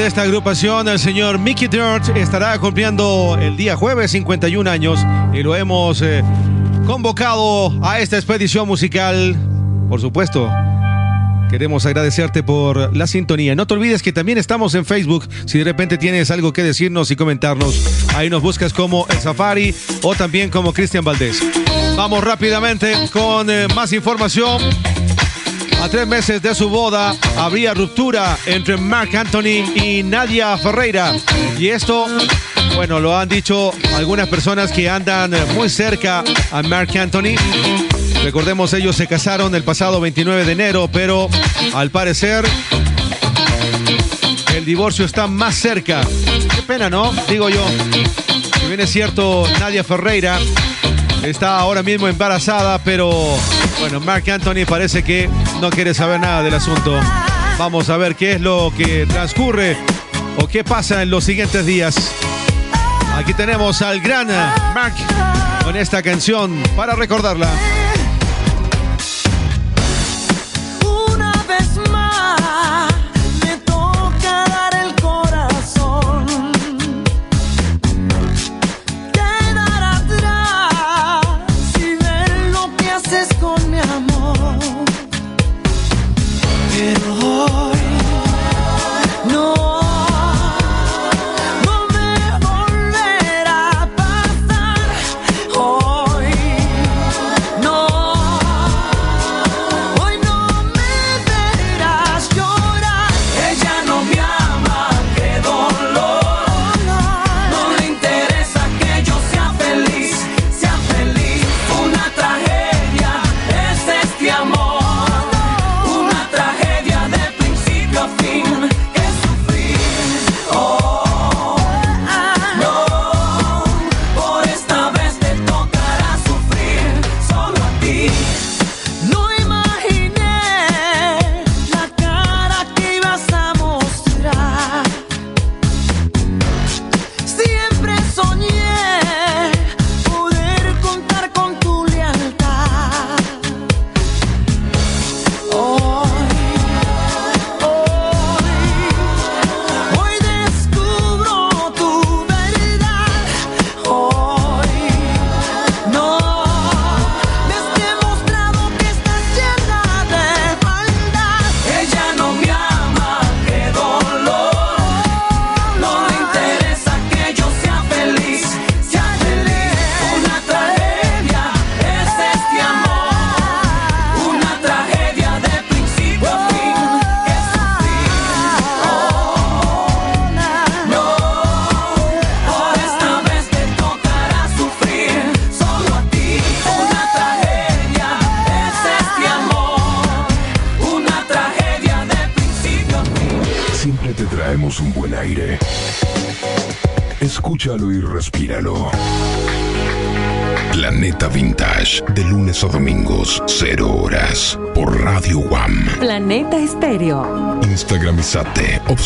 de esta agrupación, el señor Mickey Dirt, estará cumpliendo el día jueves 51 años y lo hemos eh, convocado a esta expedición musical. Por supuesto, Queremos agradecerte por la sintonía. No te olvides que también estamos en Facebook. Si de repente tienes algo que decirnos y comentarnos, ahí nos buscas como El Safari o también como Cristian Valdés. Vamos rápidamente con eh, más información. A tres meses de su boda habría ruptura entre Mark Anthony y Nadia Ferreira. Y esto, bueno, lo han dicho algunas personas que andan muy cerca a Mark Anthony. Recordemos, ellos se casaron el pasado 29 de enero, pero al parecer el divorcio está más cerca. Qué pena, ¿no? Digo yo. Si bien es cierto, Nadia Ferreira está ahora mismo embarazada, pero bueno, Mark Anthony parece que no quiere saber nada del asunto. Vamos a ver qué es lo que transcurre o qué pasa en los siguientes días. Aquí tenemos al gran Mark con esta canción para recordarla.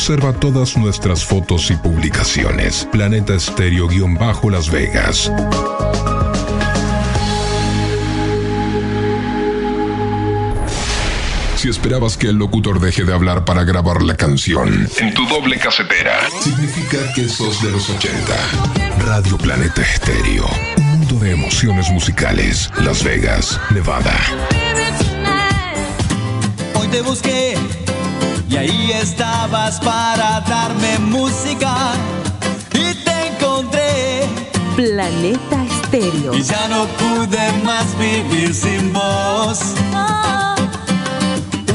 Observa todas nuestras fotos y publicaciones. Planeta Estéreo-Las Vegas. Si esperabas que el locutor deje de hablar para grabar la canción en tu doble casetera, significa que sos de los 80. Radio Planeta Estéreo. Un mundo de emociones musicales. Las Vegas, Nevada. Hoy te busqué y ahí estabas para darme música y te encontré Planeta Estéreo. y ya no pude más vivir sin vos.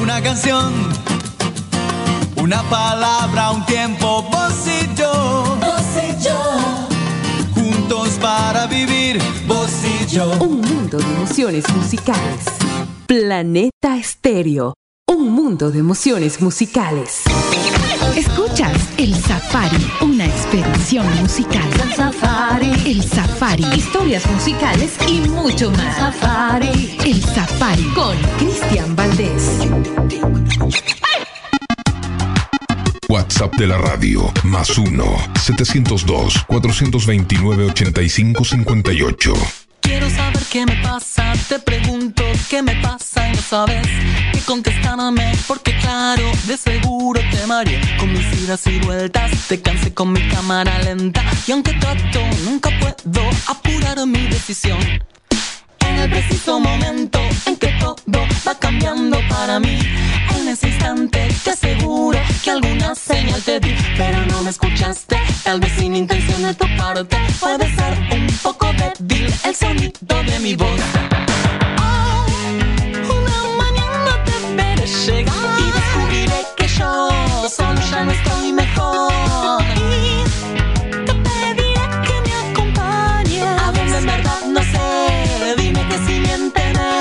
Una canción, una palabra, un tiempo, vos y yo. Vos y yo. Juntos para vivir, vos y yo. Un mundo de emociones musicales. Planeta mundo de emociones musicales. Escuchas El Safari, una expedición musical. El Safari. El Safari. Historias musicales y mucho más. Safari. El Safari. Con Cristian Valdés. WhatsApp de la radio, más 1-702-429-8558. Quiero saber qué me pasa, te pregunto qué me pasa y no sabes qué contestarme, porque claro, de seguro te mareé con mis idas y vueltas, te cansé con mi cámara lenta y aunque trato, nunca puedo apurar mi decisión. En el preciso momento en que todo va cambiando para mí, en ese instante te aseguro que alguna señal te di, pero no me escuchaste, tal vez sin intención de tu parte, puede ser un poco débil el sonido de mi voz. llegar y descubriré que yo solo ya no estoy mejor. Y te pediré que me acompañes. A dónde en verdad no sé, dime que si me enteré.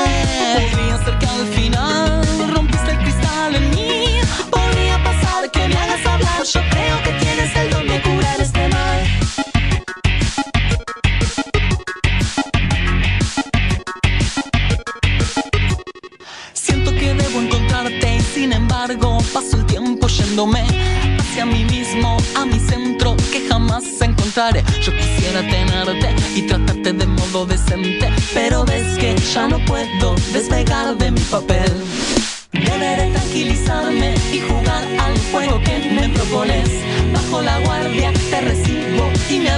Podría ser que al final rompiste el cristal en mí. Podría pasar que me hagas hablar, yo creo que paso el tiempo yéndome hacia mí mismo, a mi centro que jamás encontraré. Yo quisiera tenerte y tratarte de modo decente, pero ves que ya no puedo despegar de mi papel. Deberé tranquilizarme y jugar al juego que me propones. Bajo la guardia te recibo y me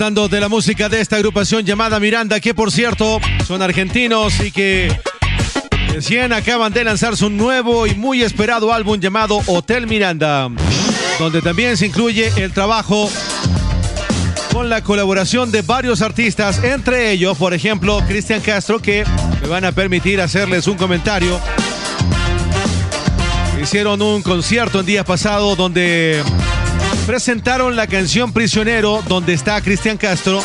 De la música de esta agrupación llamada Miranda, que por cierto son argentinos y que recién acaban de lanzar su nuevo y muy esperado álbum llamado Hotel Miranda, donde también se incluye el trabajo con la colaboración de varios artistas, entre ellos, por ejemplo, Cristian Castro, que me van a permitir hacerles un comentario. Hicieron un concierto el día pasado donde presentaron la canción Prisionero, donde está Cristian Castro.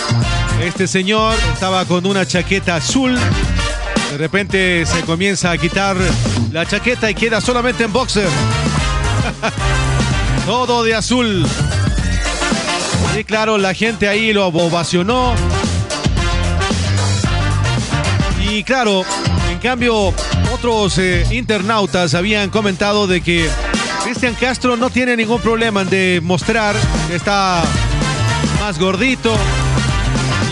Este señor estaba con una chaqueta azul. De repente se comienza a quitar la chaqueta y queda solamente en boxer. Todo de azul. Y claro, la gente ahí lo ovacionó. Y claro, en cambio, otros eh, internautas habían comentado de que Cristian Castro no tiene ningún problema en de mostrar que está más gordito.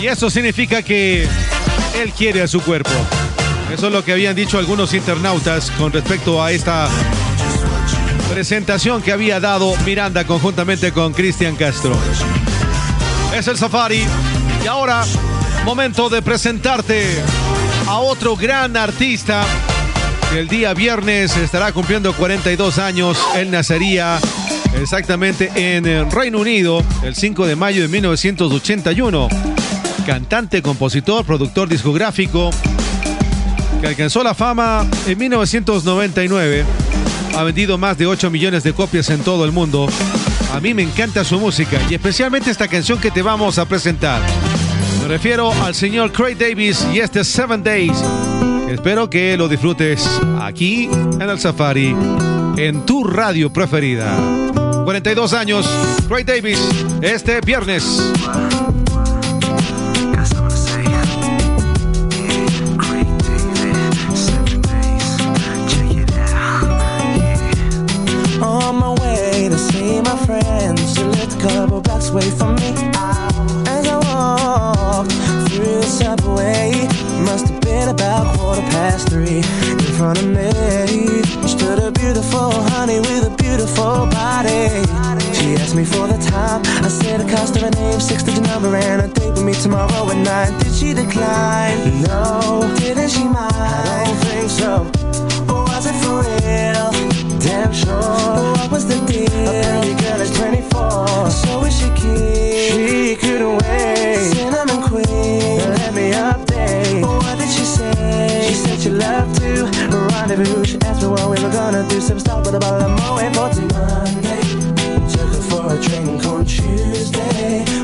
Y eso significa que él quiere a su cuerpo. Eso es lo que habían dicho algunos internautas con respecto a esta presentación que había dado Miranda conjuntamente con Cristian Castro. Es el Safari. Y ahora, momento de presentarte a otro gran artista el día viernes estará cumpliendo 42 años. Él nacería exactamente en el Reino Unido el 5 de mayo de 1981. Cantante, compositor, productor discográfico que alcanzó la fama en 1999. Ha vendido más de 8 millones de copias en todo el mundo. A mí me encanta su música y especialmente esta canción que te vamos a presentar. Me refiero al señor Craig Davis y este Seven Days. Espero que lo disfrutes aquí en el Safari, en tu radio preferida. 42 años, Craig Davis, este viernes. Of me stood a beautiful honey with a beautiful body. She asked me for the time. I said the cost of her name, six digit number, and a date with me tomorrow at nine. Did she decline? No. Didn't she mind? I don't think so. Or was it for real? Damn sure. What was the deal? A pretty girl is 24. So is she keen? She couldn't wait. Cinnamon queen. Let me update. What did she say? She said she loved to rendezvous. She asked me what we were gonna do. Some stop with a bottle of Moet for Monday. Took her for a drink on Tuesday.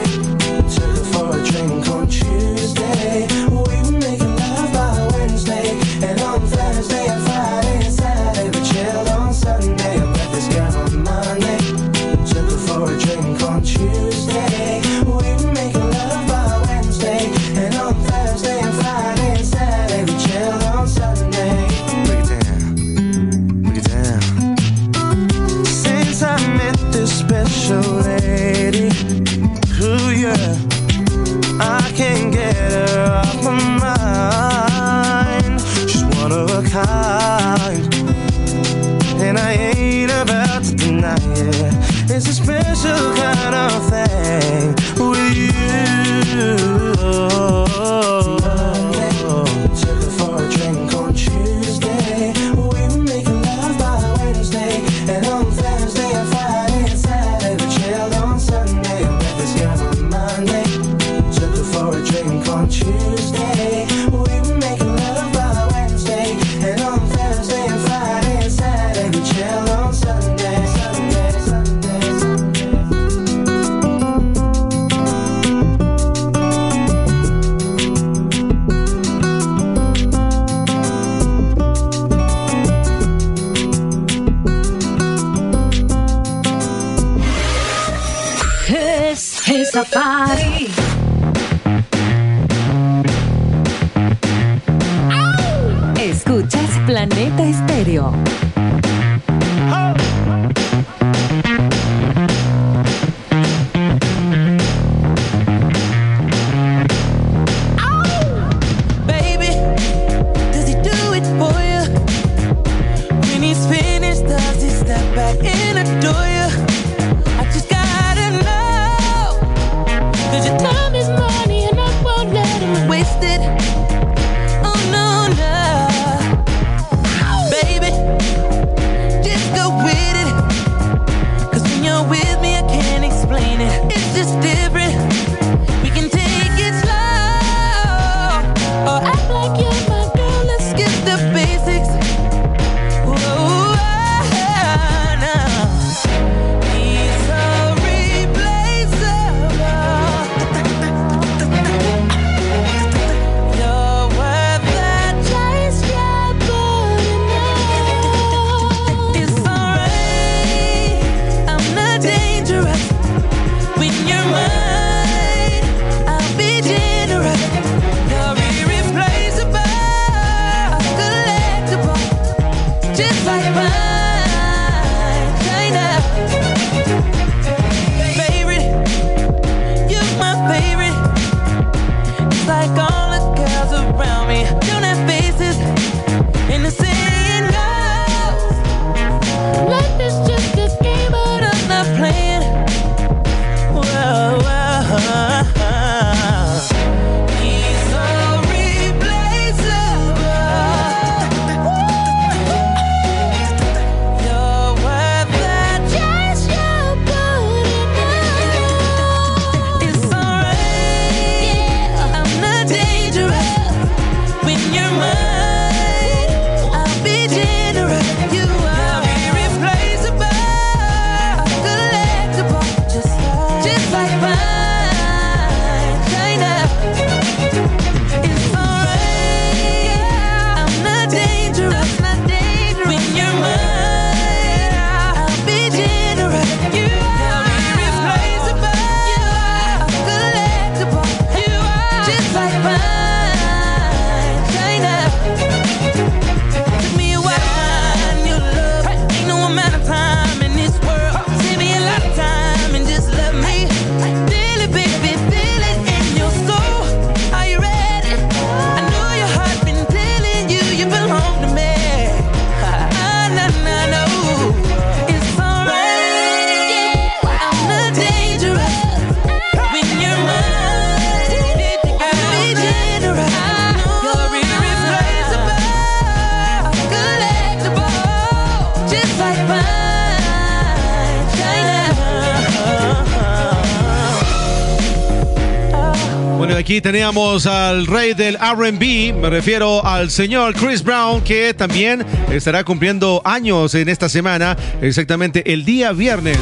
Aquí teníamos al rey del RB, me refiero al señor Chris Brown, que también estará cumpliendo años en esta semana, exactamente el día viernes.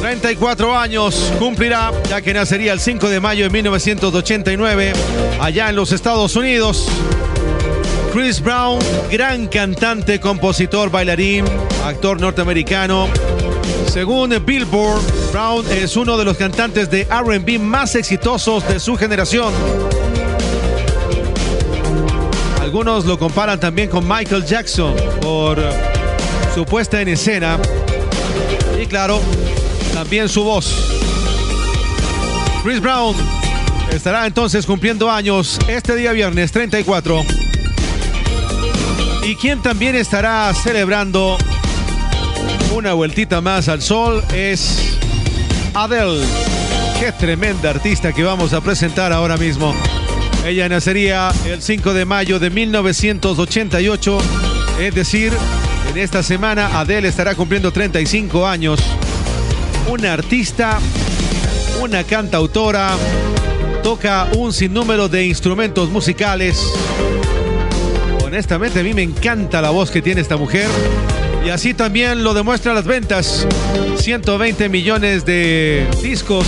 34 años cumplirá, ya que nacería el 5 de mayo de 1989, allá en los Estados Unidos. Chris Brown, gran cantante, compositor, bailarín, actor norteamericano. Según Billboard, Brown es uno de los cantantes de RB más exitosos de su generación. Algunos lo comparan también con Michael Jackson por su puesta en escena y claro, también su voz. Chris Brown estará entonces cumpliendo años este día viernes 34. Y quien también estará celebrando una vueltita más al sol es Adele. Qué tremenda artista que vamos a presentar ahora mismo. Ella nacería el 5 de mayo de 1988, es decir, en esta semana Adele estará cumpliendo 35 años. Una artista, una cantautora, toca un sinnúmero de instrumentos musicales. Honestamente a mí me encanta la voz que tiene esta mujer. Y así también lo demuestran las ventas. 120 millones de discos.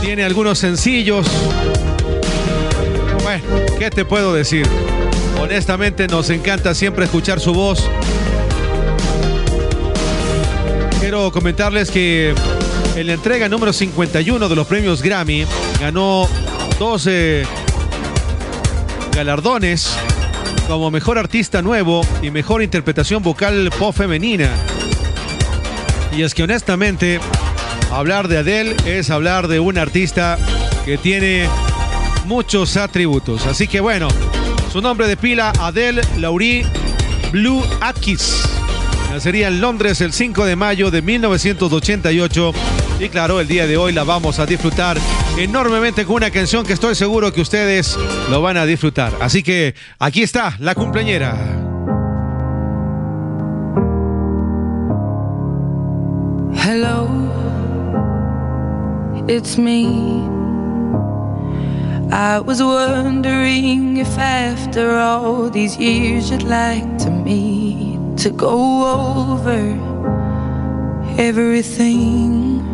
Tiene algunos sencillos. Bueno, ¿qué te puedo decir? Honestamente nos encanta siempre escuchar su voz. Quiero comentarles que en la entrega número 51 de los premios Grammy ganó 12 galardones como mejor artista nuevo y mejor interpretación vocal pop femenina. Y es que honestamente, hablar de Adele es hablar de un artista que tiene muchos atributos. Así que bueno, su nombre de pila, Adele Laurie Blue Atkins. Nacería en Londres el 5 de mayo de 1988. Y claro, el día de hoy la vamos a disfrutar enormemente con una canción que estoy seguro que ustedes lo van a disfrutar. Así que aquí está la cumpleañera. Hello, it's me. I was wondering if after all these years you'd like to meet to go over everything.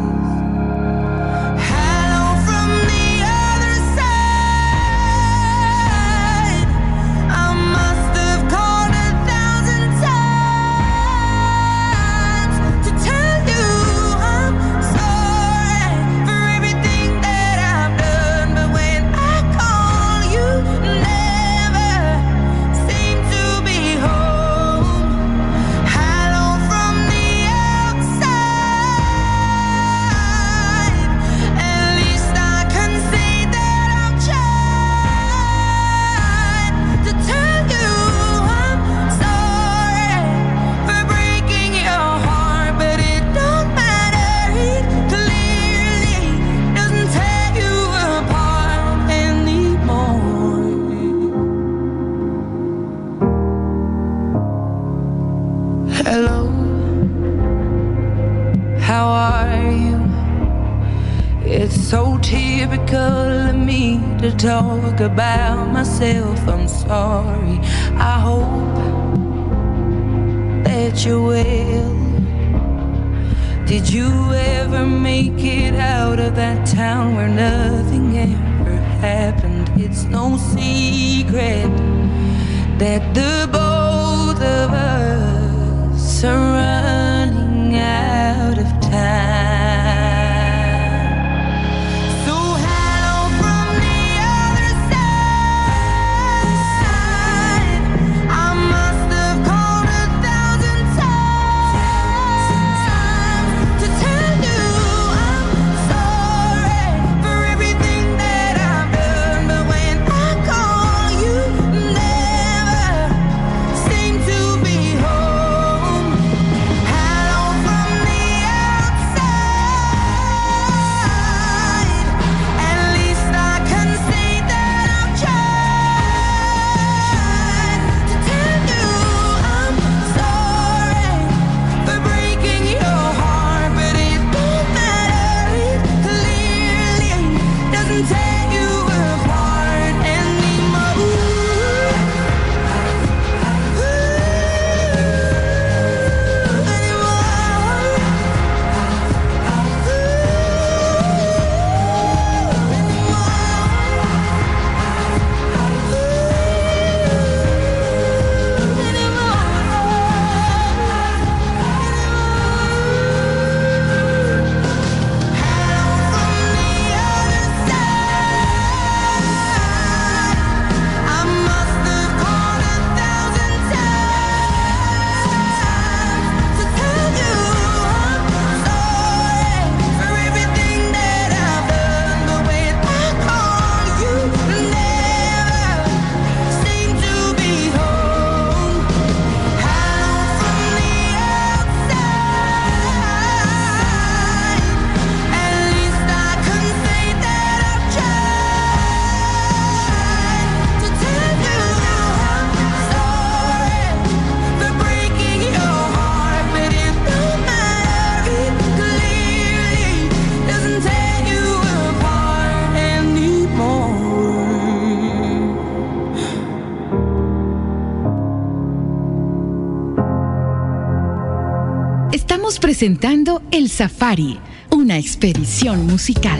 Presentando El Safari, una expedición musical.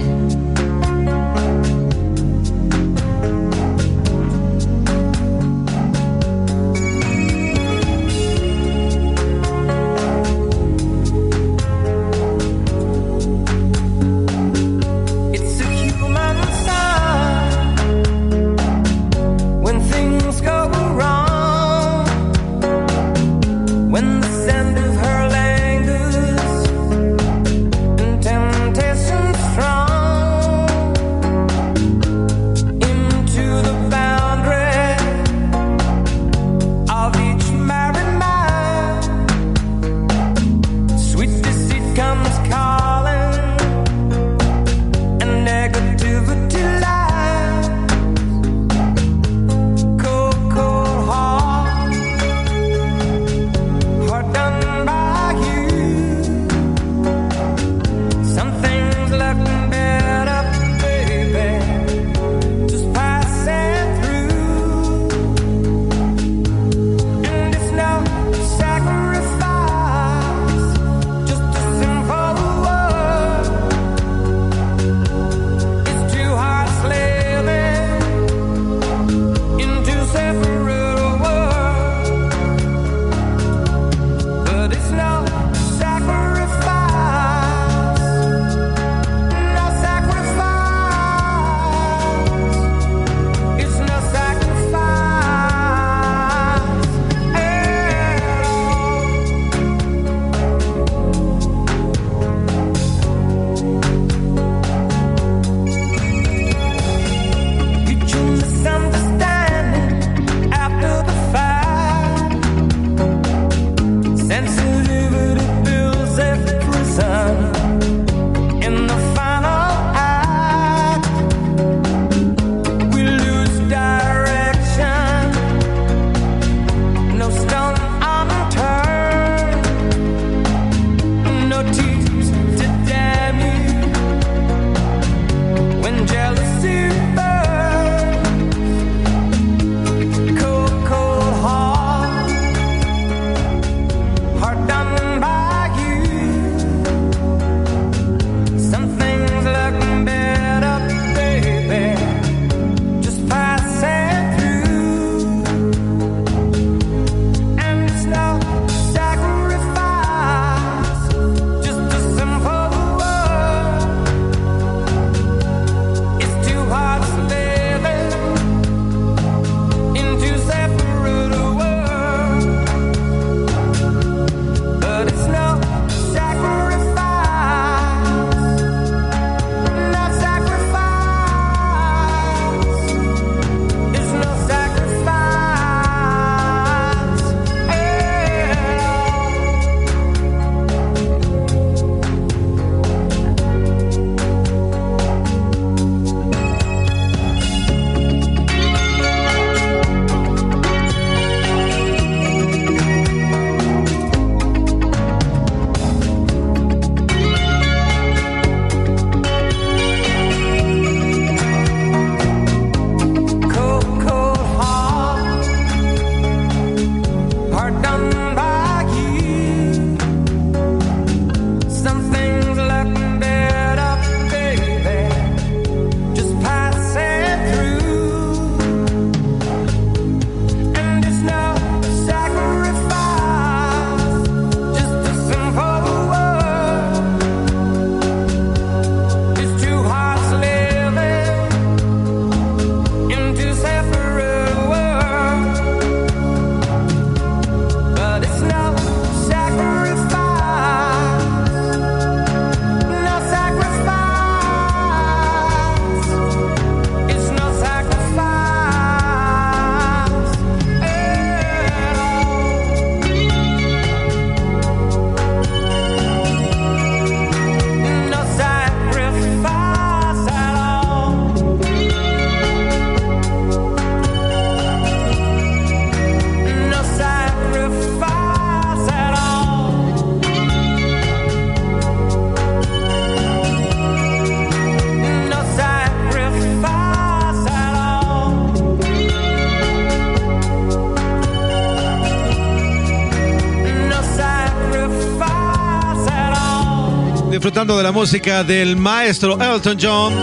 De la música del maestro Elton John,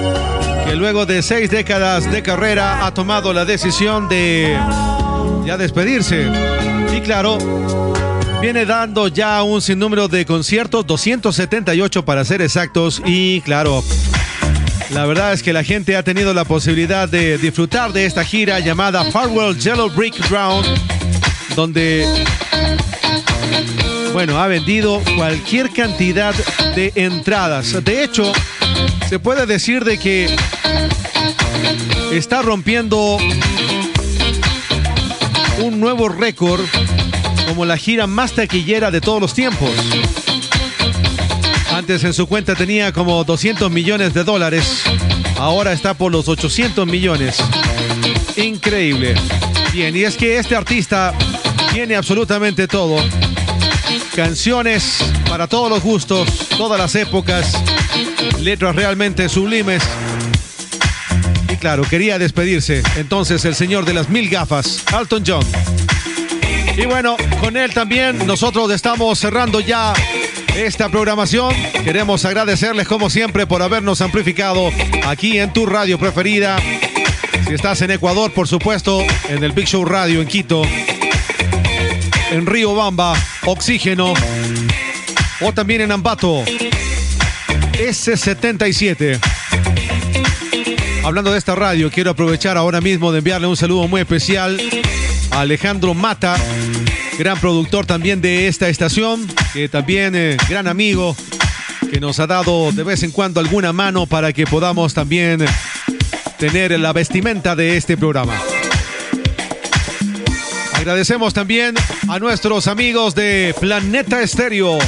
que luego de seis décadas de carrera ha tomado la decisión de ya despedirse. Y claro, viene dando ya un sinnúmero de conciertos, 278 para ser exactos, y claro, la verdad es que la gente ha tenido la posibilidad de disfrutar de esta gira llamada Farewell Yellow Brick Ground, donde, bueno, ha vendido cualquier cantidad de entradas. De hecho, se puede decir de que está rompiendo un nuevo récord como la gira más taquillera de todos los tiempos. Antes en su cuenta tenía como 200 millones de dólares. Ahora está por los 800 millones. Increíble. Bien, y es que este artista tiene absolutamente todo. Canciones para todos los gustos, todas las épocas, letras realmente sublimes. Y claro, quería despedirse. Entonces el señor de las mil gafas, Alton John. Y bueno, con él también nosotros estamos cerrando ya esta programación. Queremos agradecerles como siempre por habernos amplificado aquí en tu radio preferida. Si estás en Ecuador, por supuesto, en el Big Show Radio en Quito, en Río Bamba, Oxígeno, o también en Ambato, S77. Hablando de esta radio, quiero aprovechar ahora mismo de enviarle un saludo muy especial a Alejandro Mata, gran productor también de esta estación, que también eh, gran amigo, que nos ha dado de vez en cuando alguna mano para que podamos también tener la vestimenta de este programa. Agradecemos también a nuestros amigos de Planeta Estéreo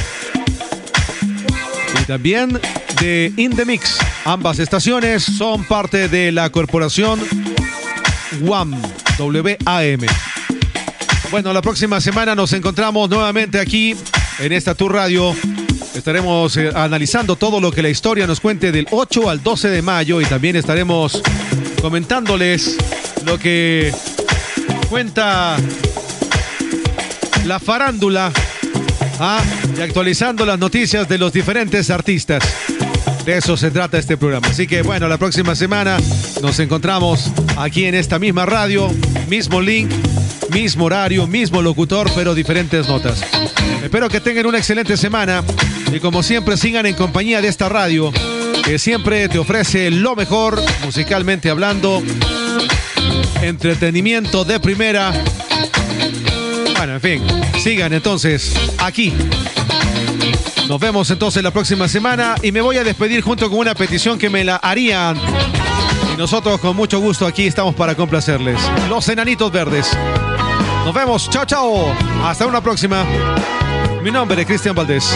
y también de In The Mix. Ambas estaciones son parte de la corporación WAM, W-A-M. Bueno, la próxima semana nos encontramos nuevamente aquí en esta Tour Radio. Estaremos eh, analizando todo lo que la historia nos cuente del 8 al 12 de mayo y también estaremos comentándoles lo que cuenta la farándula ah, y actualizando las noticias de los diferentes artistas. De eso se trata este programa. Así que bueno, la próxima semana nos encontramos aquí en esta misma radio, mismo link, mismo horario, mismo locutor, pero diferentes notas. Espero que tengan una excelente semana y como siempre sigan en compañía de esta radio que siempre te ofrece lo mejor musicalmente hablando, entretenimiento de primera. Bueno, en fin, sigan entonces aquí nos vemos entonces la próxima semana y me voy a despedir junto con una petición que me la harían. Y nosotros con mucho gusto aquí estamos para complacerles. Los Enanitos Verdes. Nos vemos. Chao, chao. Hasta una próxima. Mi nombre es Cristian Valdés.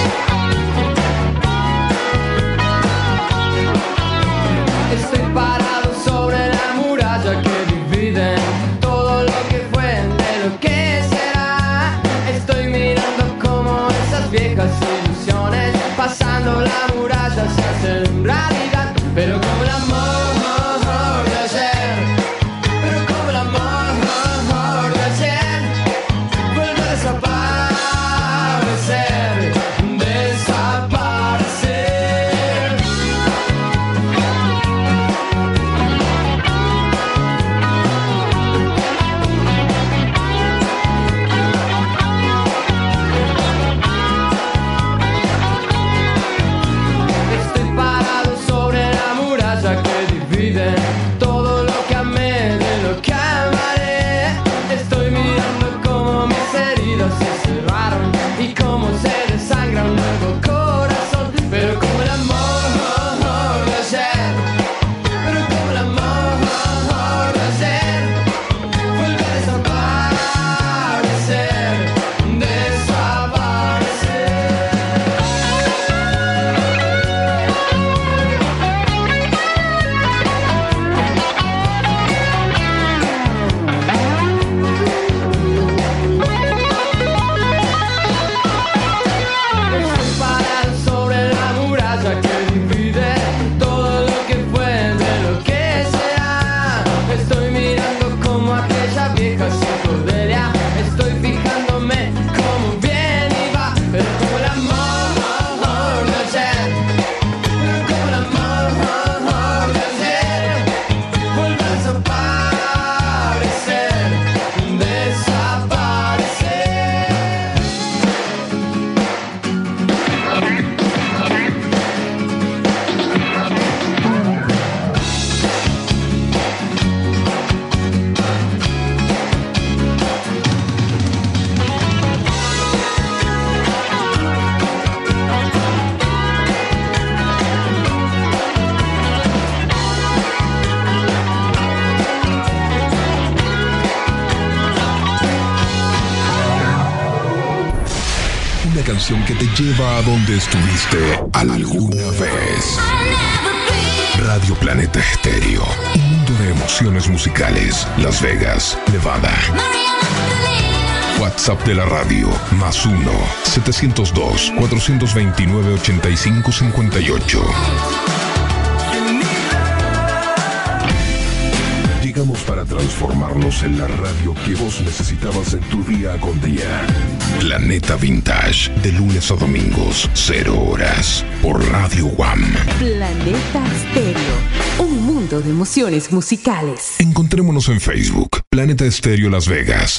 Lleva a donde estuviste alguna vez. Radio Planeta Estéreo. Un mundo de emociones musicales. Las Vegas, Nevada. WhatsApp de la radio. Más 1-702-429-8558. Transformarnos en la radio que vos necesitabas en tu día con día. Planeta Vintage, de lunes a domingos, 0 horas, por Radio One. Planeta Stereo, un mundo de emociones musicales. Encontrémonos en Facebook, Planeta Estéreo Las Vegas.